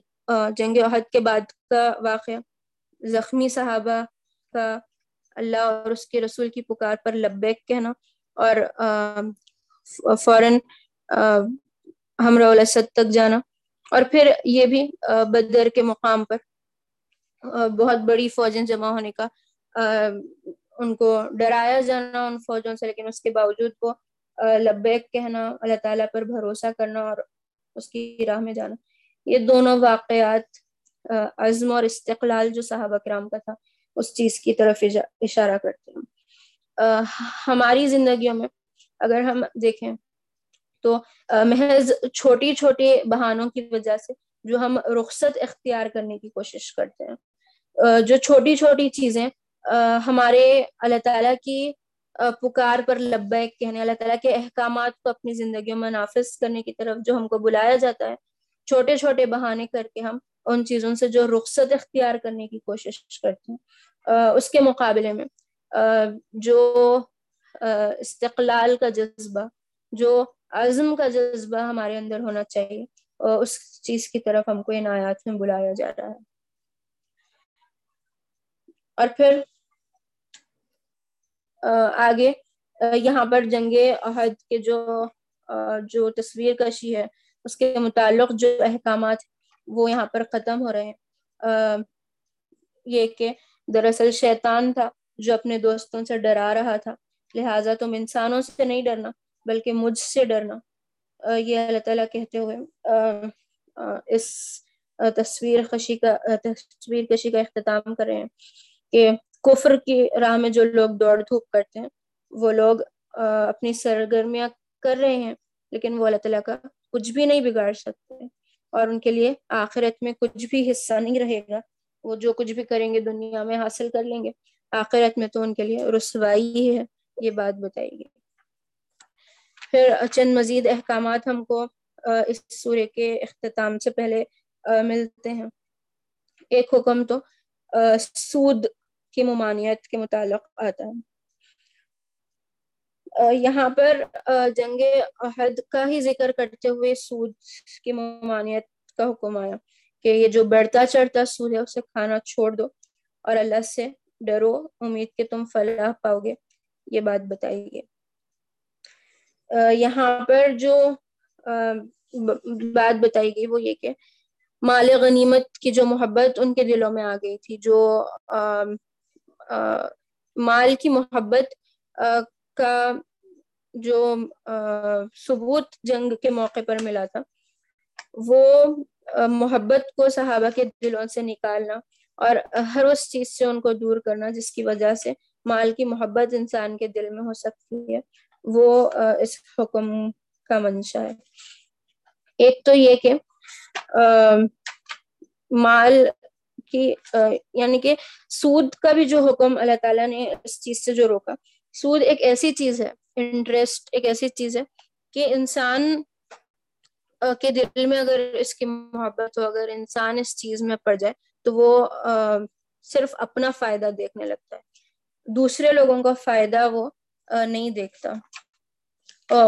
جنگ عہد کے بعد کا واقعہ، زخمی صحابہ کا اللہ اور اس کے رسول کی پکار پر لبیک کہنا اور فوراً ہمراہ الاسد تک جانا اور پھر یہ بھی بدر کے مقام پر بہت بڑی فوجیں جمع ہونے کا ان کو ڈرایا جانا ان فوجوں سے، لیکن اس کے باوجود وہ لبیک کہنا، اللہ تعالیٰ پر بھروسہ کرنا اور اس کی راہ میں جانا۔ یہ دونوں واقعات عزم اور استقلال جو صحابہ کرام کا تھا، اس چیز کی طرف اشارہ کرتے ہیں۔ ہماری زندگیوں میں اگر ہم دیکھیں تو محض چھوٹی چھوٹی بہانوں کی وجہ سے جو ہم رخصت اختیار کرنے کی کوشش کرتے ہیں جو چھوٹی چھوٹی چیزیں ہمارے اللہ تعالیٰ کی پکار پر لبیک کہنے، اللہ تعالیٰ کے احکامات کو اپنی زندگیوں میں نافذ کرنے کی طرف جو ہم کو بلایا جاتا ہے چھوٹے چھوٹے بہانے کر کے ہم ان چیزوں سے جو رخصت اختیار کرنے کی کوشش کرتے ہیں اس کے مقابلے میں جو استقلال کا جذبہ، جو عزم کا جذبہ ہمارے اندر ہونا چاہیے اس چیز کی طرف ہم کو ان آیات میں بلایا جا رہا ہے۔ اور پھر آگے یہاں پر جنگ عہد کے جو جو تصویر کشی ہے اس کے متعلق جو احکامات وہ یہاں پر ختم ہو رہے ہیں۔ یہ کہ دراصل شیطان تھا جو اپنے دوستوں سے ڈرا رہا تھا۔ لہٰذا تم انسانوں سے نہیں ڈرنا، بلکہ مجھ سے ڈرنا۔ یہ اللہ تعالیٰ کہتے ہوئے اس تصویر کشی کا، تصویر کشی کا اختتام کر رہے ہیں کہ کفر کی راہ میں جو لوگ دوڑ دھوپ کرتے ہیں، وہ لوگ اپنی سرگرمیاں کر رہے ہیں، لیکن وہ اللہ تعالیٰ کا کچھ بھی نہیں بگاڑ سکتے۔ اور ان کے لیے آخرت میں کچھ بھی حصہ نہیں رہے گا۔ وہ جو کچھ بھی کریں گے، دنیا میں حاصل کر لیں گے۔ آخرت میں تو ان کے لیے رسوائی ہی ہے، یہ بات بتائی گئی۔ پھر چند مزید احکامات ہم کو اس سورے کے اختتام سے پہلے ملتے ہیں۔ ایک حکم تو سود کی ممانعت کے متعلق آتا ہے۔ یہاں پر جنگ عہد کا ہی ذکر کرتے ہوئے سود کی ممانعت کا حکم آیا کہ یہ جو بڑھتا چڑھتا سود ہے، اسے کھانا چھوڑ دو اور اللہ سے ڈرو، امید کہ تم فلاح پاؤ گے، یہ بات بتائی گئی۔ یہاں پر جو بات بتائی گئی وہ یہ کہ مال غنیمت کی جو محبت ان کے دلوں میں آ گئی تھی، جو مال کی محبت کا جو ثبوت جنگ کے موقع پر ملا تھا، وہ محبت کو صحابہ کے دلوں سے نکالنا اور ہر اس چیز سے ان کو دور کرنا جس کی وجہ سے مال کی محبت انسان کے دل میں ہو سکتی ہے، وہ اس حکم کا منشا ہے۔ ایک تو یہ کہ مال کی یعنی کہ سود کا بھی جو حکم اللہ تعالیٰ نے اس چیز سے جو روکا سود ایک ایسی چیز ہے انٹرسٹ ایک ایسی چیز ہے کہ انسان کے دل میں اگر اس کی محبت ہو، اگر انسان اس چیز میں پڑ جائے تو وہ صرف اپنا فائدہ دیکھنے لگتا ہے۔ دوسرے لوگوں کا فائدہ وہ نہیں دیکھتا۔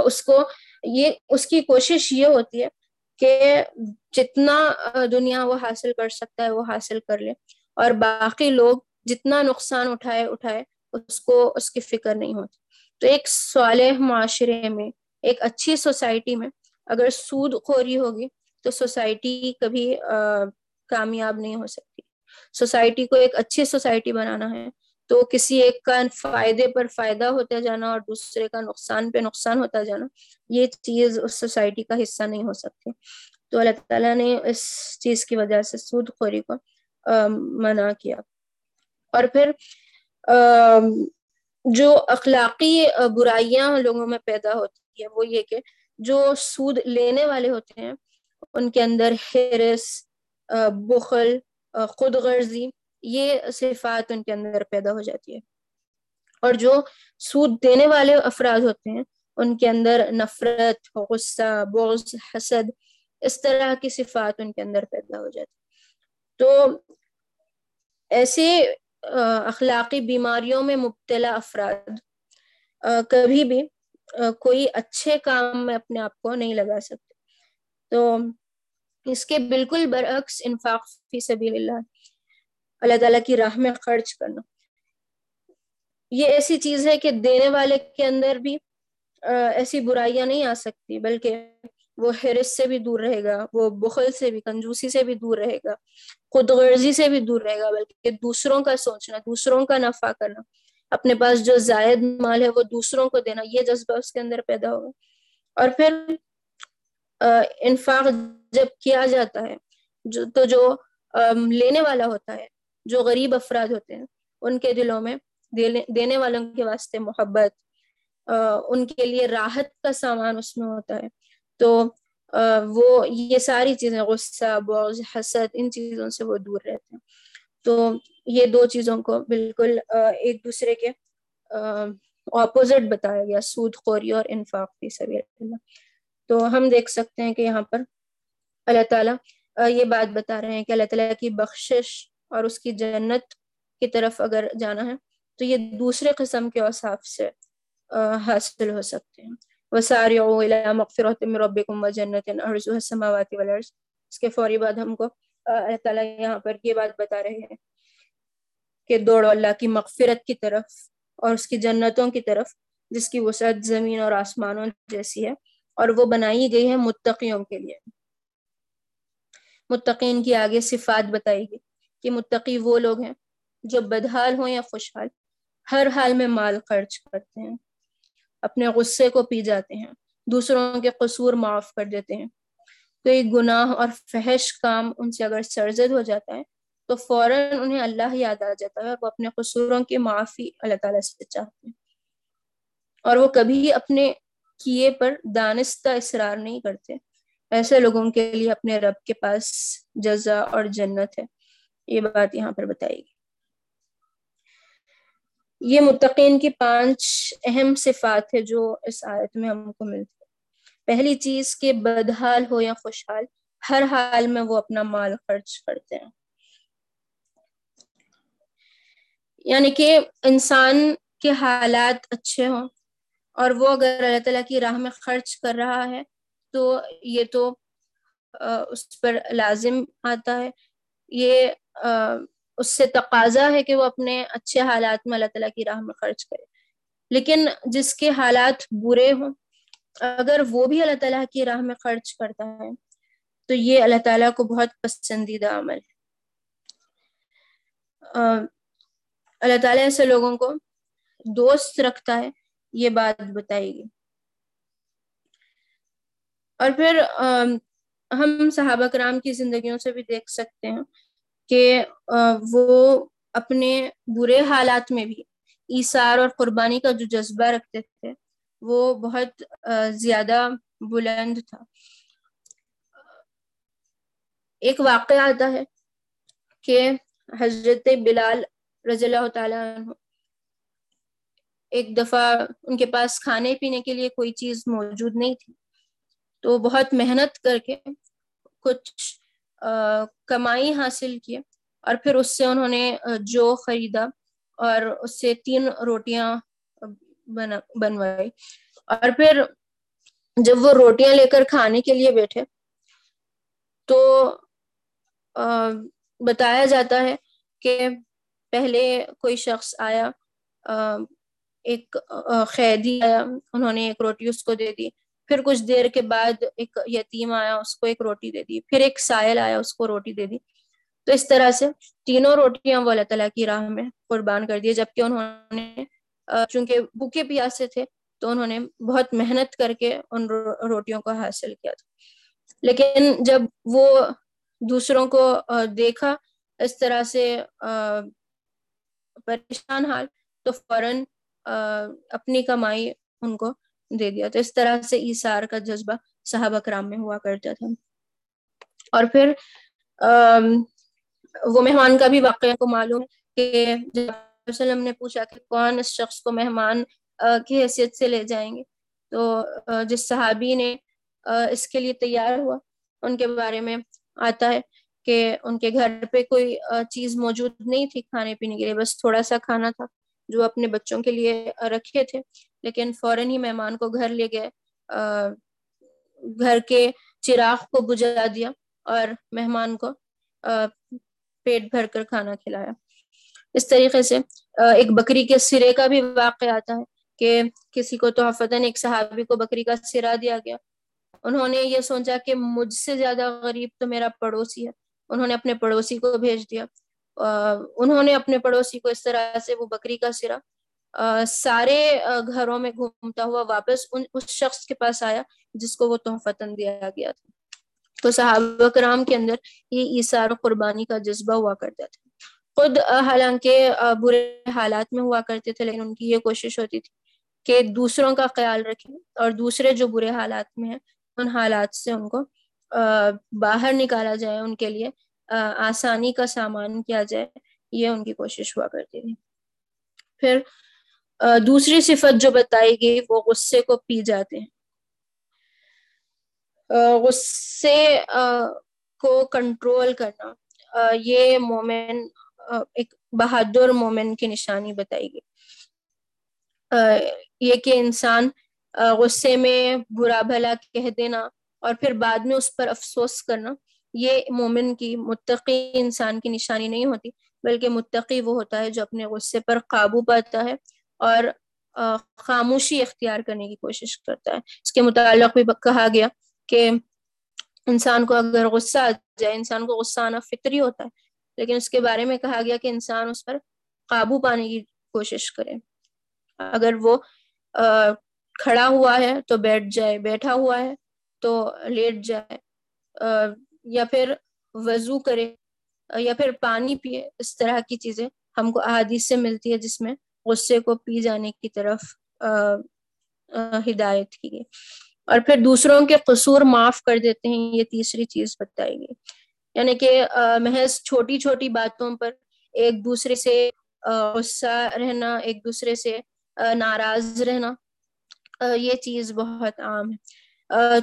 اس کو یہ، اس کی کوشش یہ ہوتی ہے کہ جتنا دنیا وہ حاصل کر سکتا ہے، وہ حاصل کر لے۔ اور باقی لوگ جتنا نقصان اٹھائے اٹھائے اس کو اس کی فکر نہیں ہوتی۔ تو ایک صالح معاشرے میں، ایک اچھی سوسائٹی میں اگر سود خوری ہوگی تو سوسائٹی کبھی کامیاب نہیں ہو سکتی۔ سوسائٹی کو ایک اچھی سوسائٹی بنانا ہے تو کسی ایک کا فائدے پر فائدہ ہوتا جانا اور دوسرے کا نقصان پہ نقصان ہوتا جانا، یہ چیز اس سوسائٹی کا حصہ نہیں ہو سکتی۔ تو اللہ تعالیٰ نے اس چیز کی وجہ سے سود خوری کو منع کیا۔ اور پھر جو اخلاقی برائیاں لوگوں میں پیدا ہوتی ہے وہ یہ کہ جو سود لینے والے ہوتے ہیں، ان کے اندر حرس بخل خود غرضی یہ صفات ان کے اندر پیدا ہو جاتی ہے۔ اور جو سود دینے والے افراد ہوتے ہیں، ان کے اندر نفرت، غصہ، بغض، حسد، اس طرح کی صفات ان کے اندر پیدا ہو جاتی تو ایسے اخلاقی بیماریوں میں مبتلا افراد۔ کبھی بھی کوئی اچھے کام میں اپنے آپ کو نہیں لگا سکتے۔ تو اس کے بالکل برعکس انفاق فی سبیل اللہ۔ اللہ تعالیٰ کی راہ میں خرچ کرنا۔ یہ ایسی چیز ہے کہ دینے والے کے اندر بھی ایسی برائیاں نہیں آ سکتی، بلکہ وہ حرس سے بھی دور رہے گا، وہ بخل سے بھی، کنجوسی سے بھی دور رہے گا خود غرضی سے بھی دور رہے گا، بلکہ دوسروں کا سوچنا، دوسروں کا نفع کرنا، اپنے پاس جو زائد مال ہے وہ دوسروں کو دینا، یہ جذبہ اس کے اندر پیدا ہوگا۔ اور پھر انفاق جب کیا جاتا ہے، جو، تو جو لینے والا ہوتا ہے، جو غریب افراد ہوتے ہیں، ان کے دلوں میں دینے والوں کے واسطے محبت ان کے لیے راحت کا سامان اس میں ہوتا ہے۔ تو وہ یہ ساری چیزیں، غصہ، بغض، حسد، ان چیزوں سے وہ دور رہتے ہیں۔ تو یہ دو چیزوں کو بالکل ایک دوسرے کے اپوزٹ بتایا گیا سود خوری اور انفاق فی سبیل اللہ۔ تو ہم دیکھ سکتے ہیں کہ یہاں پر اللہ تعالیٰ یہ بات بتا رہے ہیں کہ اللہ تعالیٰ کی بخشش اور اس کی جنت کی طرف اگر جانا ہے، تو یہ دوسرے قسم کے اوصاف سے حاصل ہو سکتے ہیں۔ وسارعوا الى مغفرة من ربكم وجنة ارضها السماوات والارض اس کے فوری بعد ہم کو اللہ تعالیٰ یہاں پر یہ بات بتا رہے ہیں کہ دوڑو اللہ کی مغفرت کی طرف اور اس کی جنتوں کی طرف جس کی وسعت زمین اور آسمانوں جیسی ہے اور وہ بنائی گئی ہے متقیوں کے لیے. متقین کی آگے صفات بتائی گئی کہ متقی وہ لوگ ہیں جو بدحال ہوں یا خوشحال، ہر حال میں مال خرچ کرتے ہیں. اپنے غصے کو پی جاتے ہیں، دوسروں کے قصور معاف کر دیتے ہیں۔ کوئی گناہ اور فحش کام ان سے اگر سرزد ہو جاتا ہے، تو فوراً انہیں اللہ یاد آ جاتا ہے وہ اپنے قصوروں کی معافی اللہ تعالیٰ سے چاہتے ہیں۔ اور وہ کبھی اپنے کیے پر دانستہ اصرار نہیں کرتے۔ ایسے لوگوں کے لیے اپنے رب کے پاس جزا اور جنت ہے۔ یہ بات یہاں پر بتائی گئی۔ یہ متقین کی پانچ اہم صفات ہے جو اس آیت میں ہم کو ملتی ہے پہلی چیز کہ بدحال ہو یا خوشحال، ہر حال میں وہ اپنا مال خرچ کرتے ہیں۔ یعنی کہ انسان کے حالات اچھے ہوں اور وہ اگر اللہ تعالیٰ کی راہ میں خرچ کر رہا ہے تو یہ تو اس پر لازم آتا ہے۔ یہ اس سے تقاضا ہے کہ وہ اپنے اچھے حالات میں اللہ تعالیٰ کی راہ میں خرچ کرے۔ لیکن جس کے حالات برے ہوں، اگر وہ بھی اللہ تعالیٰ کی راہ میں خرچ کرتا ہے، تو یہ اللہ تعالیٰ کو بہت پسندیدہ عمل ہے۔ اللہ تعالیٰ ایسے لوگوں کو دوست رکھتا ہے، یہ بات بتائے گی اور پھر ہم صحابہ کرام کی زندگیوں سے بھی دیکھ سکتے ہیں۔ کہ وہ اپنے برے حالات میں بھی ایثار اور قربانی کا جو جذبہ رکھتے تھے، وہ بہت زیادہ بلند تھا۔ ایک واقعہ آتا ہے کہ حضرت بلال رضی اللہ تعالیٰ عنہ ایک دفعہ ان کے پاس کھانے پینے کے لیے کوئی چیز موجود نہیں تھی، تو بہت محنت کر کے کچھ کمائی حاصل کی اور پھر اس سے انہوں نے جو خریدا اور اس سے تین روٹیاں بنوائی اور پھر جب وہ روٹیاں لے کر کھانے کے لیے بیٹھے تو بتایا جاتا ہے کہ پہلے کوئی شخص آیا ایک قیدی آیا، انہوں نے ایک روٹی اس کو دے دی پھر کچھ دیر کے بعد ایک یتیم آیا، اس کو ایک روٹی دے دی، پھر ایک سائل آیا، اس کو روٹی دے دی۔ تو اس طرح سے تینوں روٹیاں وہ اللہ تعالیٰ کی راہ میں قربان کر دی جبکہ انہوں نے چونکہ بھوکے پیاسے تھے، تو انہوں نے بہت محنت کر کے ان روٹیوں کو حاصل کیا تھا۔ لیکن جب وہ دوسروں کو دیکھا اس طرح سے پریشان حال، تو فوراً اپنی کمائی ان کو دے دیا۔ تو اس طرح سے ایسار کا جذبہ صحابہ کرام میں ہوا کرتا تھا۔ اور پھر وہ مہمان کا بھی واقعہ کو معلوم کہ وسلم نے پوچھا کہ کون اس شخص کو مہمان کی حیثیت سے لے جائیں گے، تو جس صحابی نے اس کے لیے تیار ہوا، ان کے بارے میں آتا ہے کہ ان کے گھر پہ کوئی چیز موجود نہیں تھی کھانے پینے کے لیے، بس تھوڑا سا کھانا تھا۔ جو اپنے بچوں کے لیے رکھے تھے۔ لیکن فوراً ہی مہمان کو گھر لے گئے گھر کے چراغ کو بجھا دیا اور مہمان کو پیٹ بھر کر کھانا کھلایا۔ اس طریقے سے ایک بکری کے سرے کا بھی واقع آتا ہے کہ کسی کو تو ایک صحابی کو بکری کا سرا دیا گیا۔ انہوں نے یہ سوچا کہ مجھ سے زیادہ غریب تو میرا پڑوسی ہے۔ انہوں نے اپنے پڑوسی کو بھیج دیا۔ انہوں نے اپنے پڑوسی کو اس طرح سے وہ بکری کا سرا سارے گھروں میں گھومتا ہوا واپس اس شخص کے پاس آیا جس کو وہ تحفتن دیا گیا تھا۔ تو صحابہ کرام کے اندر یہ عیسار و قربانی کا جذبہ ہوا کرتا تھا۔ خود حالانکہ برے حالات میں ہوا کرتے تھے، لیکن ان کی یہ کوشش ہوتی تھی کہ دوسروں کا خیال رکھیں اور دوسرے جو برے حالات میں ہیں، ان حالات سے ان کو باہر نکالا جائے ان کے لیے۔ آسانی کا سامان کیا جائے، یہ ان کی کوشش ہوا کرتی تھی۔ پھر دوسری صفت جو بتائی گئی، وہ غصے کو پی جاتے ہیں۔ غصے کو کنٹرول کرنا یہ مومن ایک بہادر مومن کی نشانی بتائی گئی۔ یہ کہ انسان غصے میں برا بھلا کہہ دینا اور پھر بعد میں اس پر افسوس کرنا یہ مومن کی متقی انسان کی نشانی نہیں ہوتی، بلکہ متقی وہ ہوتا ہے جو اپنے غصے پر قابو پاتا ہے اور خاموشی اختیار کرنے کی کوشش کرتا ہے۔ اس کے متعلق بھی کہا گیا کہ انسان کو اگر غصہ آ جائے، انسان کو غصہ آنا فطری ہوتا ہے، لیکن اس کے بارے میں کہا گیا کہ انسان اس پر قابو پانے کی کوشش کرے۔ اگر وہ کھڑا ہوا ہے تو بیٹھ جائے، بیٹھا ہوا ہے تو لیٹ جائے۔ یا پھر وضو کرے، یا پھر پانی پیے، اس طرح کی چیزیں ہم کو احادیث سے ملتی ہے جس میں غصے کو پی جانے کی طرف ہدایت کی گئی۔ اور پھر دوسروں کے قصور معاف کر دیتے ہیں، یہ تیسری چیز بتائی گئی۔ یعنی کہ محض چھوٹی چھوٹی باتوں پر ایک دوسرے سے غصہ رہنا، ایک دوسرے سے ناراض رہنا یہ چیز بہت عام ہے۔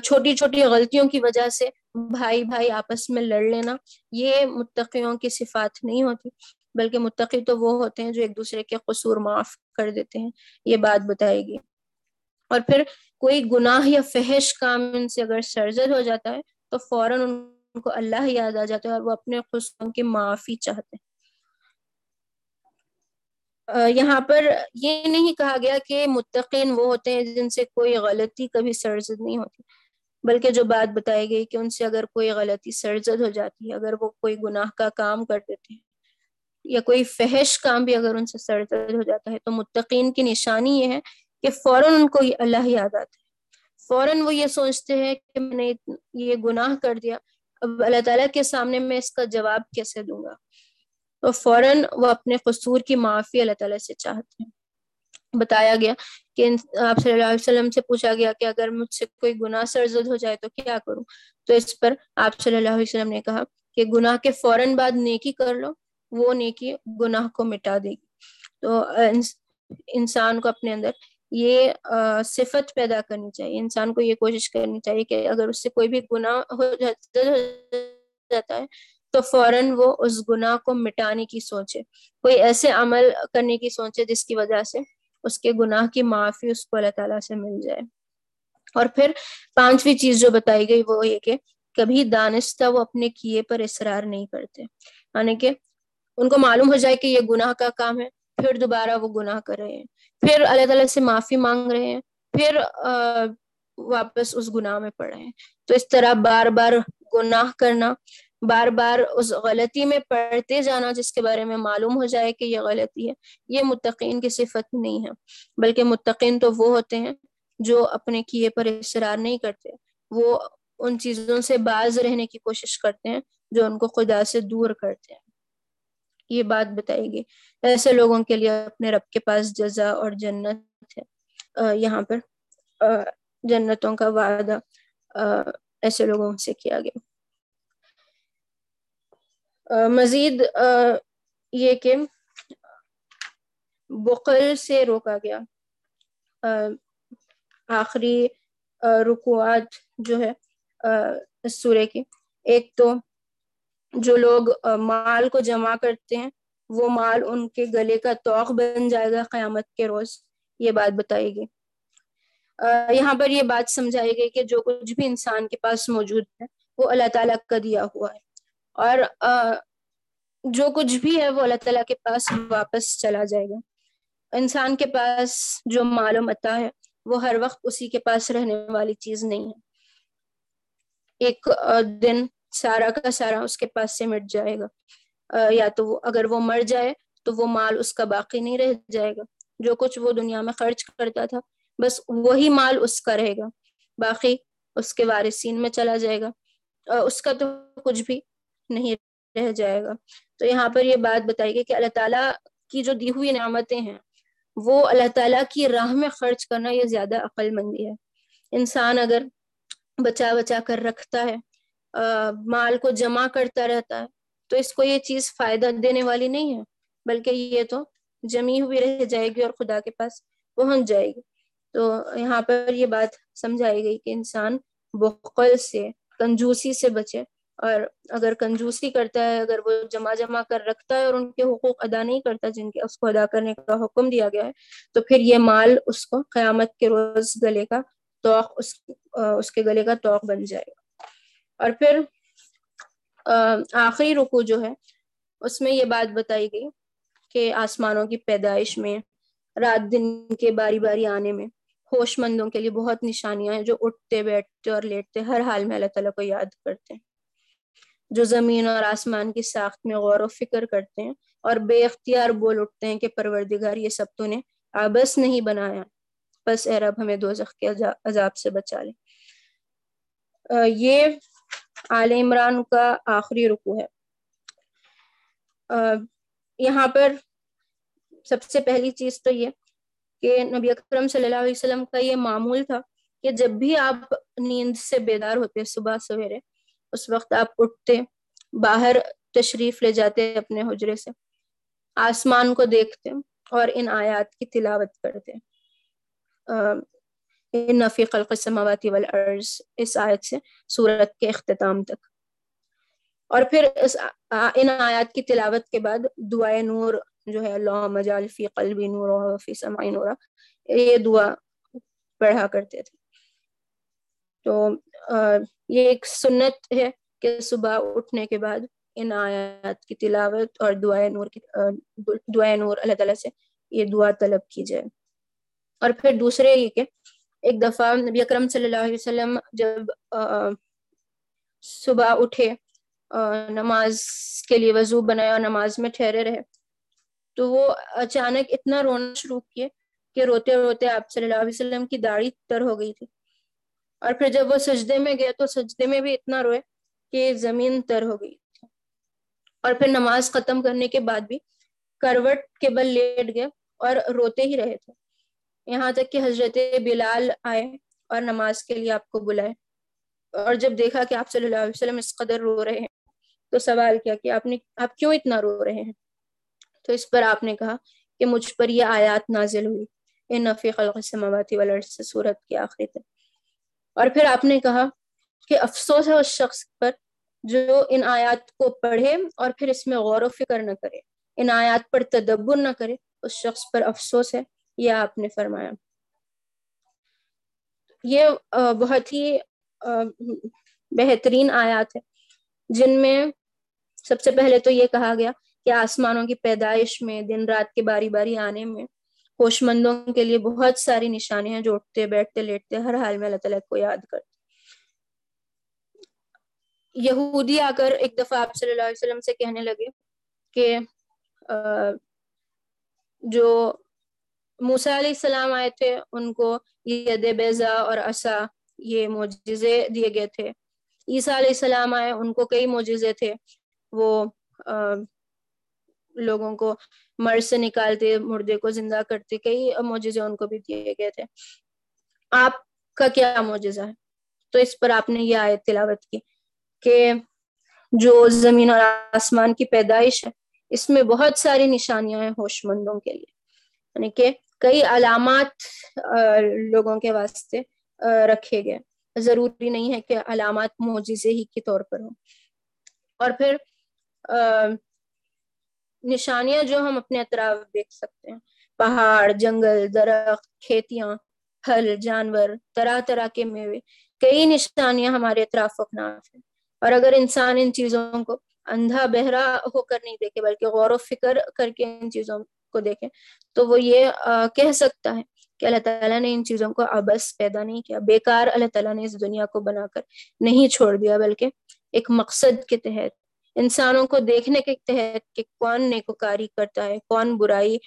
چھوٹی چھوٹی غلطیوں کی وجہ سے بھائی بھائی آپس میں لڑ لینا، یہ متقیوں کی صفات نہیں ہوتی، بلکہ متقی تو وہ ہوتے ہیں جو ایک دوسرے کے قصور معاف کر دیتے ہیں، یہ بات بتائے گی۔ اور پھر کوئی گناہ یا فحش کام ان سے اگر سرزد ہو جاتا ہے، تو فوراً ان کو اللہ یاد آ جاتا ہے اور وہ اپنے قصوروں کی معافی چاہتے ہیں۔ یہاں پر یہ نہیں کہا گیا کہ متقین وہ ہوتے ہیں جن سے کوئی غلطی کبھی سرزد نہیں ہوتی۔ بلکہ جو بات بتائی گئی کہ ان سے اگر کوئی غلطی سرزد ہو جاتی ہے اگر وہ کوئی گناہ کا کام کر دیتے ہیں یا کوئی فحش کام بھی اگر ان سے سرزد ہو جاتا ہے، تو متقین کی نشانی یہ ہے کہ فوراً ان کو اللہ یاد آتا ہے۔ فوراً وہ یہ سوچتے ہیں کہ میں نے یہ گناہ کر دیا، اب اللہ تعالیٰ کے سامنے میں اس کا جواب کیسے دوں گا؟ تو فوراً وہ اپنے قصور کی معافی اللہ تعالیٰ سے چاہتے ہیں۔ بتایا گیا کہ آپ صلی اللہ علیہ وسلم سے پوچھا گیا کہ اگر مجھ سے کوئی گناہ سرزد ہو جائے تو کیا کروں؟ تو اس پر آپ صلی اللہ علیہ وسلم نے کہا کہ گناہ کے فوراً بعد نیکی کر لو، وہ نیکی گناہ کو مٹا دے گی۔ تو انسان کو اپنے اندر یہ صفت پیدا کرنی چاہیے۔ انسان کو یہ کوشش کرنی چاہیے کہ اگر اس سے کوئی بھی گناہ ہو جاتا ہے تو فوراً وہ اس گناہ کو مٹانے کی سوچے۔ کوئی ایسے عمل کرنے کی سوچے جس کی وجہ سے اس کے گناہ کی معافی اس کو اللہ تعالیٰ سے مل جائے۔ اور پھر پانچویں چیز جو بتائی گئی وہ یہ کہ کبھی دانستہ وہ اپنے کیے پر اصرار نہیں کرتے۔ یعنی کہ ان کو معلوم ہو جائے کہ یہ گناہ کا کام ہے، پھر دوبارہ وہ گناہ کر رہے ہیں۔ پھر اللہ تعالیٰ سے معافی مانگ رہے ہیں، پھر واپس اس گناہ میں پڑ رہے ہیں۔ تو اس طرح بار بار گناہ کرنا بار بار اس غلطی میں پڑھتے جانا جس کے بارے میں معلوم ہو جائے کہ یہ غلطی ہے، یہ متقین کی صفت نہیں ہے۔ بلکہ متقین تو وہ ہوتے ہیں جو اپنے کیے پر اصرار نہیں کرتے۔ وہ ان چیزوں سے باز رہنے کی کوشش کرتے ہیں جو ان کو خدا سے دور کرتے ہیں۔ یہ بات بتائی گئی۔ ایسے لوگوں کے لیے اپنے رب کے پاس جزا اور جنت ہے۔ یہاں پر جنتوں کا وعدہ ایسے لوگوں سے کیا گیا۔ مزید یہ کہ بقل سے روکا گیا۔ آخری رکوات جو ہے سورے کی۔ ایک تو جو لوگ مال کو جمع کرتے ہیں، وہ مال ان کے گلے کا توق بن جائے گا قیامت کے روز، یہ بات بتائی گئی۔ یہاں پر یہ بات سمجھائی گئی کہ جو کچھ بھی انسان کے پاس موجود ہے، وہ اللہ تعالیٰ کا دیا ہوا ہے۔ اور جو کچھ بھی ہے وہ اللہ تعالیٰ کے پاس واپس چلا جائے گا۔ انسان کے پاس جو معلوم عطا ہے، وہ ہر وقت اسی کے پاس رہنے والی چیز نہیں ہے۔ ایک دن سارا کا سارا اس کے پاس سے مٹ جائے گا۔ یا تو وہ، اگر وہ مر جائے تو وہ مال اس کا باقی نہیں رہ جائے گا۔ جو کچھ وہ دنیا میں خرچ کرتا تھا، بس وہی مال اس کا رہے گا۔ باقی اس کے وارثین میں چلا جائے گا۔ اس کا تو کچھ بھی نہیں رہ جائے گا۔ تو یہاں پر یہ بات بتائی گئی کہ اللہ تعالیٰ کی جو دی ہوئی نعمتیں ہیں، وہ اللہ تعالیٰ کی راہ میں خرچ کرنا یہ زیادہ عقل مندی ہے۔ انسان اگر بچا بچا کر رکھتا ہے مال کو جمع کرتا رہتا ہے، تو اس کو یہ چیز فائدہ دینے والی نہیں ہے، بلکہ یہ تو جمی ہوئی رہ جائے گی اور خدا کے پاس پہنچ جائے گی۔ تو یہاں پر یہ بات سمجھائی گئی کہ انسان بخل سے، کنجوسی سے بچے۔ اور اگر کنجوسی کرتا ہے، اگر وہ جمع جمع کر رکھتا ہے اور ان کے حقوق ادا نہیں کرتا جن کے اس کو ادا کرنے کا حکم دیا گیا ہے، تو پھر یہ مال اس کو قیامت کے روز گلے کا توق، اس اس کے گلے کا توق بن جائے گا۔ اور پھر آخری رکو جو ہے، اس میں یہ بات بتائی گئی کہ آسمانوں کی پیدائش میں، رات دن کے باری باری آنے میں ہوش مندوں کے لیے بہت نشانیاں ہیں جو اٹھتے بیٹھتے اور لیٹتے، ہر حال میں اللہ تعالیٰ کو یاد کرتے ہیں۔ جو زمین اور آسمان کی ساخت میں غور و فکر کرتے ہیں اور بے اختیار بول اٹھتے ہیں کہ پروردگار یہ سب تو نے آبس نہیں بنایا۔ بس اے رب، ہمیں دو کے عذاب سے بچا لے۔ یہ آل عمران کا آخری رکو ہے۔ یہاں پر سب سے پہلی چیز تو یہ کہ نبی اکرم صلی اللہ علیہ وسلم کا یہ معمول تھا کہ جب بھی آپ نیند سے بیدار ہوتے صبح سویرے اس وقت آپ اٹھتے، باہر تشریف لے جاتے اپنے حجرے سے۔ آسمان کو دیکھتے اور ان آیات کی تلاوت کرتے۔ نفی خلق السماوات والارض، اس آیت سے سورت کے اختتام تک۔ اور پھر اس ان آیات کی تلاوت کے بعد دعائے نور جو ہے اللہ مجال فی قلبی نور فی سمائی نورا، یہ دعا پڑھا کرتے تھے۔ تو یہ ایک سنت ہے کہ صبح اٹھنے کے بعد ان آیات کی تلاوت اور دعائے نور کی دعائے نور اللہ تعالیٰ سے یہ دعا طلب کی جائے۔ اور پھر دوسرے یہ کہ ایک دفعہ نبی اکرم صلی اللہ علیہ وسلم جب صبح اٹھے نماز کے لیے وضو بنایا اور نماز میں ٹھہرے رہے، تو وہ اچانک اتنا رونا شروع کیے کہ روتے روتے آپ صلی اللہ علیہ وسلم کی داڑھی تر ہو گئی تھی۔ اور پھر جب وہ سجدے میں گئے تو سجدے میں بھی اتنا روئے کہ زمین تر ہو گئی۔ اور پھر نماز ختم کرنے کے بعد بھی کروٹ کے بل لیٹ گئے اور روتے ہی رہے تھے۔ یہاں تک کہ حضرت بلال آئے اور نماز کے لیے آپ کو بلائے۔ اور جب دیکھا کہ آپ صلی اللہ علیہ وسلم اس قدر رو رہے ہیں تو سوال کیا کہ آپ نے، آپ کیوں اتنا رو رہے ہیں؟ تو اس پر آپ نے کہا کہ مجھ پر یہ آیات نازل ہوئی۔ ان نفی خلق السماوات والارض سے صورت کے آخری تک۔ اور پھر آپ نے کہا کہ افسوس ہے اس شخص پر جو ان آیات کو پڑھے اور پھر اس میں غور و فکر نہ کرے۔ ان آیات پر تدبر نہ کرے، اس شخص پر افسوس ہے، یہ آپ نے فرمایا۔ یہ بہت ہی بہترین آیات ہے، جن میں سب سے پہلے تو یہ کہا گیا کہ آسمانوں کی پیدائش میں، دن رات کے باری باری آنے میں ہوش مندوں کے لیے بہت ساری نشانیاں جو اٹھتے، بیٹھتے، لیٹتے، ہر حال میں اللہ تعالیٰ کو یاد کرتے یہودی آ کر ایک دفعہ آپ صلی اللہ علیہ وسلم سے کہنے لگے کہ جو موسیٰ علیہ السلام آئے تھے، ان کو ید بیزا اور عصا، یہ معجزے دیے گئے تھے۔ عیسیٰ علیہ السلام آئے، ان کو کئی معجزے تھے۔ وہ لوگوں کو مرض سے نکالتے، مردے کو زندہ کرتے، کئی معجزے ان کو بھی دیے گئے تھے۔ آپ کا کیا معجزہ ہے؟ تو اس پر آپ نے یہ آیت تلاوت کی کہ جو زمین اور آسمان کی پیدائش ہے، اس میں بہت ساری نشانیاں ہیں ہوش مندوں کے لیے۔ یعنی کہ کئی علامات لوگوں کے واسطے رکھے گئے۔ ضروری نہیں ہے کہ علامات معجزے ہی کے طور پر ہوں۔ اور پھر نشانیاں جو ہم اپنے اطراف دیکھ سکتے ہیں۔ پہاڑ، جنگل، درخت، کھیتیاں، پھل، جانور، طرح طرح کے میوے۔ کئی نشانیاں ہمارے اطراف اپناف ہیں۔ اور اگر انسان ان چیزوں کو اندھا، بہرا ہو کر نہیں دیکھے، بلکہ غور و فکر کر کے ان چیزوں کو دیکھے، تو وہ یہ کہہ سکتا ہے کہ اللہ تعالیٰ نے ان چیزوں کو ابس پیدا نہیں کیا۔ بیکار اللہ تعالیٰ نے اس دنیا کو بنا کر نہیں چھوڑ دیا، بلکہ ایک مقصد کے تحت انسانوں کو دیکھنے کے تحت کہ کون نیکوکاری کرتا ہے، کون برائی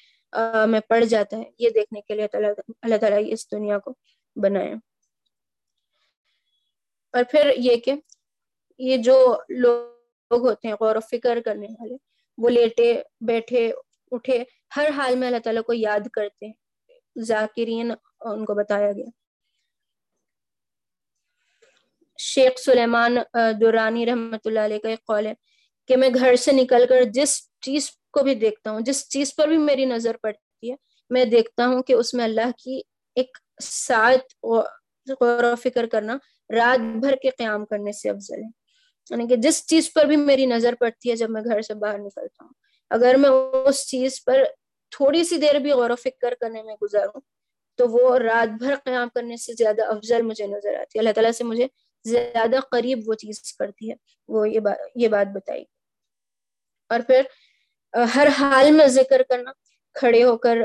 میں پڑ جاتا ہے۔ یہ دیکھنے کے لیے اللہ تعالیٰ اس دنیا کو بنائے اور پھر یہ کہ یہ جو لوگ ہوتے ہیں، غور و فکر کرنے والے، وہ لیٹے، بیٹھے، اٹھے، ہر حال میں اللہ تعالیٰ کو یاد کرتے ہیں۔ ذاکرین ان کو بتایا گیا۔ شیخ سلیمان دورانی رحمۃ اللہ علیہ کا ایک قول ہے۔ کہ میں گھر سے نکل کر جس چیز کو بھی دیکھتا ہوں، جس چیز پر بھی میری نظر پڑتی ہے، میں دیکھتا ہوں کہ اس میں اللہ کی ایک ساتھ غور و فکر کرنا رات بھر کے قیام کرنے سے افضل ہے۔ یعنی کہ جس چیز پر بھی میری نظر پڑتی ہے جب میں گھر سے باہر نکلتا ہوں۔ اگر میں اس چیز پر تھوڑی سی دیر بھی غور و فکر کرنے میں گزاروں، تو وہ رات بھر قیام کرنے سے زیادہ افضل مجھے نظر آتی ہے۔ اللہ تعالیٰ سے مجھے زیادہ قریب وہ چیز کرتی ہے۔ وہ یہ بات یہ بات بتائی۔ اور پھر ہر حال میں ذکر کرنا، کھڑے ہو کر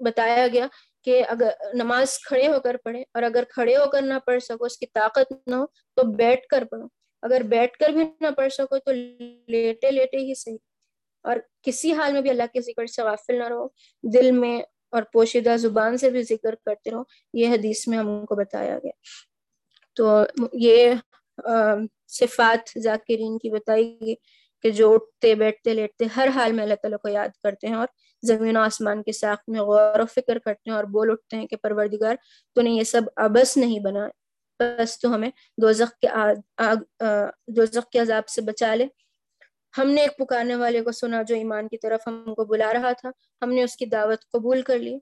بتایا گیا کہ اگر نماز کھڑے ہو کر پڑھے اور اگر کھڑے ہو کر نہ پڑھ سکو، اس کی طاقت نہ ہو، تو بیٹھ کر پڑھو۔ اگر بیٹھ کر بھی نہ پڑھ سکو، تو لیٹے لیٹے ہی صحیح۔ اور کسی حال میں بھی اللہ کے ذکر سے غافل نہ رہو۔ دل میں اور پوشیدہ زبان سے بھی ذکر کرتے رہو۔ یہ حدیث میں ہم کو بتایا گیا۔ تو یہ صفات ذاکرین کی بتائی گئی۔ کہ جو اٹھتے، بیٹھتے، لیٹتے، ہر حال میں اللہ تعالیٰ کو یاد کرتے ہیں اور زمین و آسمان کے ساخت میں غور و فکر کرتے ہیں اور بول اٹھتے ہیں کہ پروردگار تو نے یہ سب ابس نہیں بنا، بس تو ہمیں دوزخ کے آگ دوزخ کے عذاب سے بچا لے۔ ہم نے ایک پکارنے والے کو سنا جو ایمان کی طرف ہم کو بلا رہا تھا، ہم نے اس کی دعوت قبول کر لی۔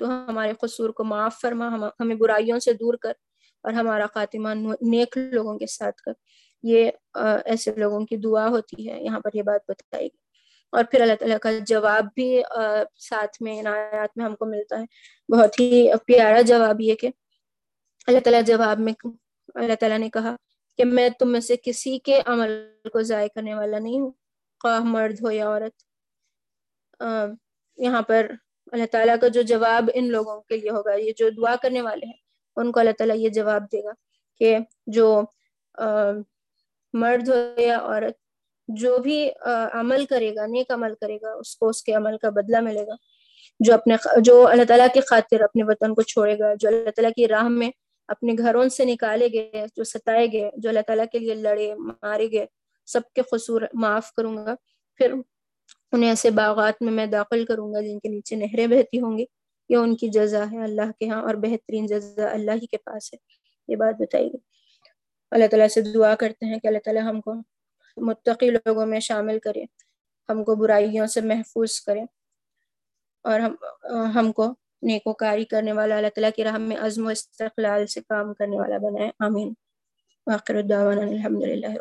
تو ہمارے قصور کو معاف فرما ہمیں برائیوں سے دور کر اور ہمارا خاتمہ نیک لوگوں کے ساتھ کر۔ یہ ایسے لوگوں کی دعا ہوتی ہے، یہاں پر یہ بات بتائی گئی۔ اور پھر اللہ تعالیٰ کا جواب بھی ساتھ میں، عنایات میں ہم کو ملتا ہے۔ بہت ہی پیارا جواب یہ کہ اللہ تعالیٰ جواب میں، اللہ تعالیٰ نے کہا کہ میں تم میں سے کسی کے عمل کو ضائع کرنے والا نہیں ہوں۔ خواہ مرد ہو یا عورت۔ یہاں پر اللہ تعالیٰ کا جو جواب ان لوگوں کے لیے ہوگا، یہ جو دعا کرنے والے ہیں، ان کو اللہ تعالیٰ یہ جواب دے گا کہ جو مرد ہو یا عورت، جو بھی عمل کرے گا، نیک عمل کرے گا، اس کو اس کے عمل کا بدلہ ملے گا۔ جو اپنے جو اللہ تعالیٰ کی خاطر اپنے وطن کو چھوڑے گا، جو اللہ تعالیٰ کی راہ میں اپنے گھروں سے نکالے گئے، جو ستائے گئے، جو اللہ تعالیٰ کے لیے لڑے، مارے گئے، سب کے قصور معاف کروں گا۔ پھر انہیں ایسے باغات میں میں داخل کروں گا جن کے نیچے نہریں بہتی ہوں گی۔ یہ ان کی جزا ہے اللہ کے ہاں اور بہترین جزا اللہ ہی کے پاس ہے۔ یہ بات بتائی گئی۔ اللہ تعالیٰ سے دعا کرتے ہیں کہ اللہ تعالیٰ ہم کو متقی لوگوں میں شامل کرے، ہم کو برائیوں سے محفوظ کرے اور ہم ہم کو نیکوکاری کرنے والا، اللہ تعالیٰ کی راہ میں عزم و استقلال سے کام کرنے والا بنائے، آمین۔ واخر الدعوانا الحمد للہ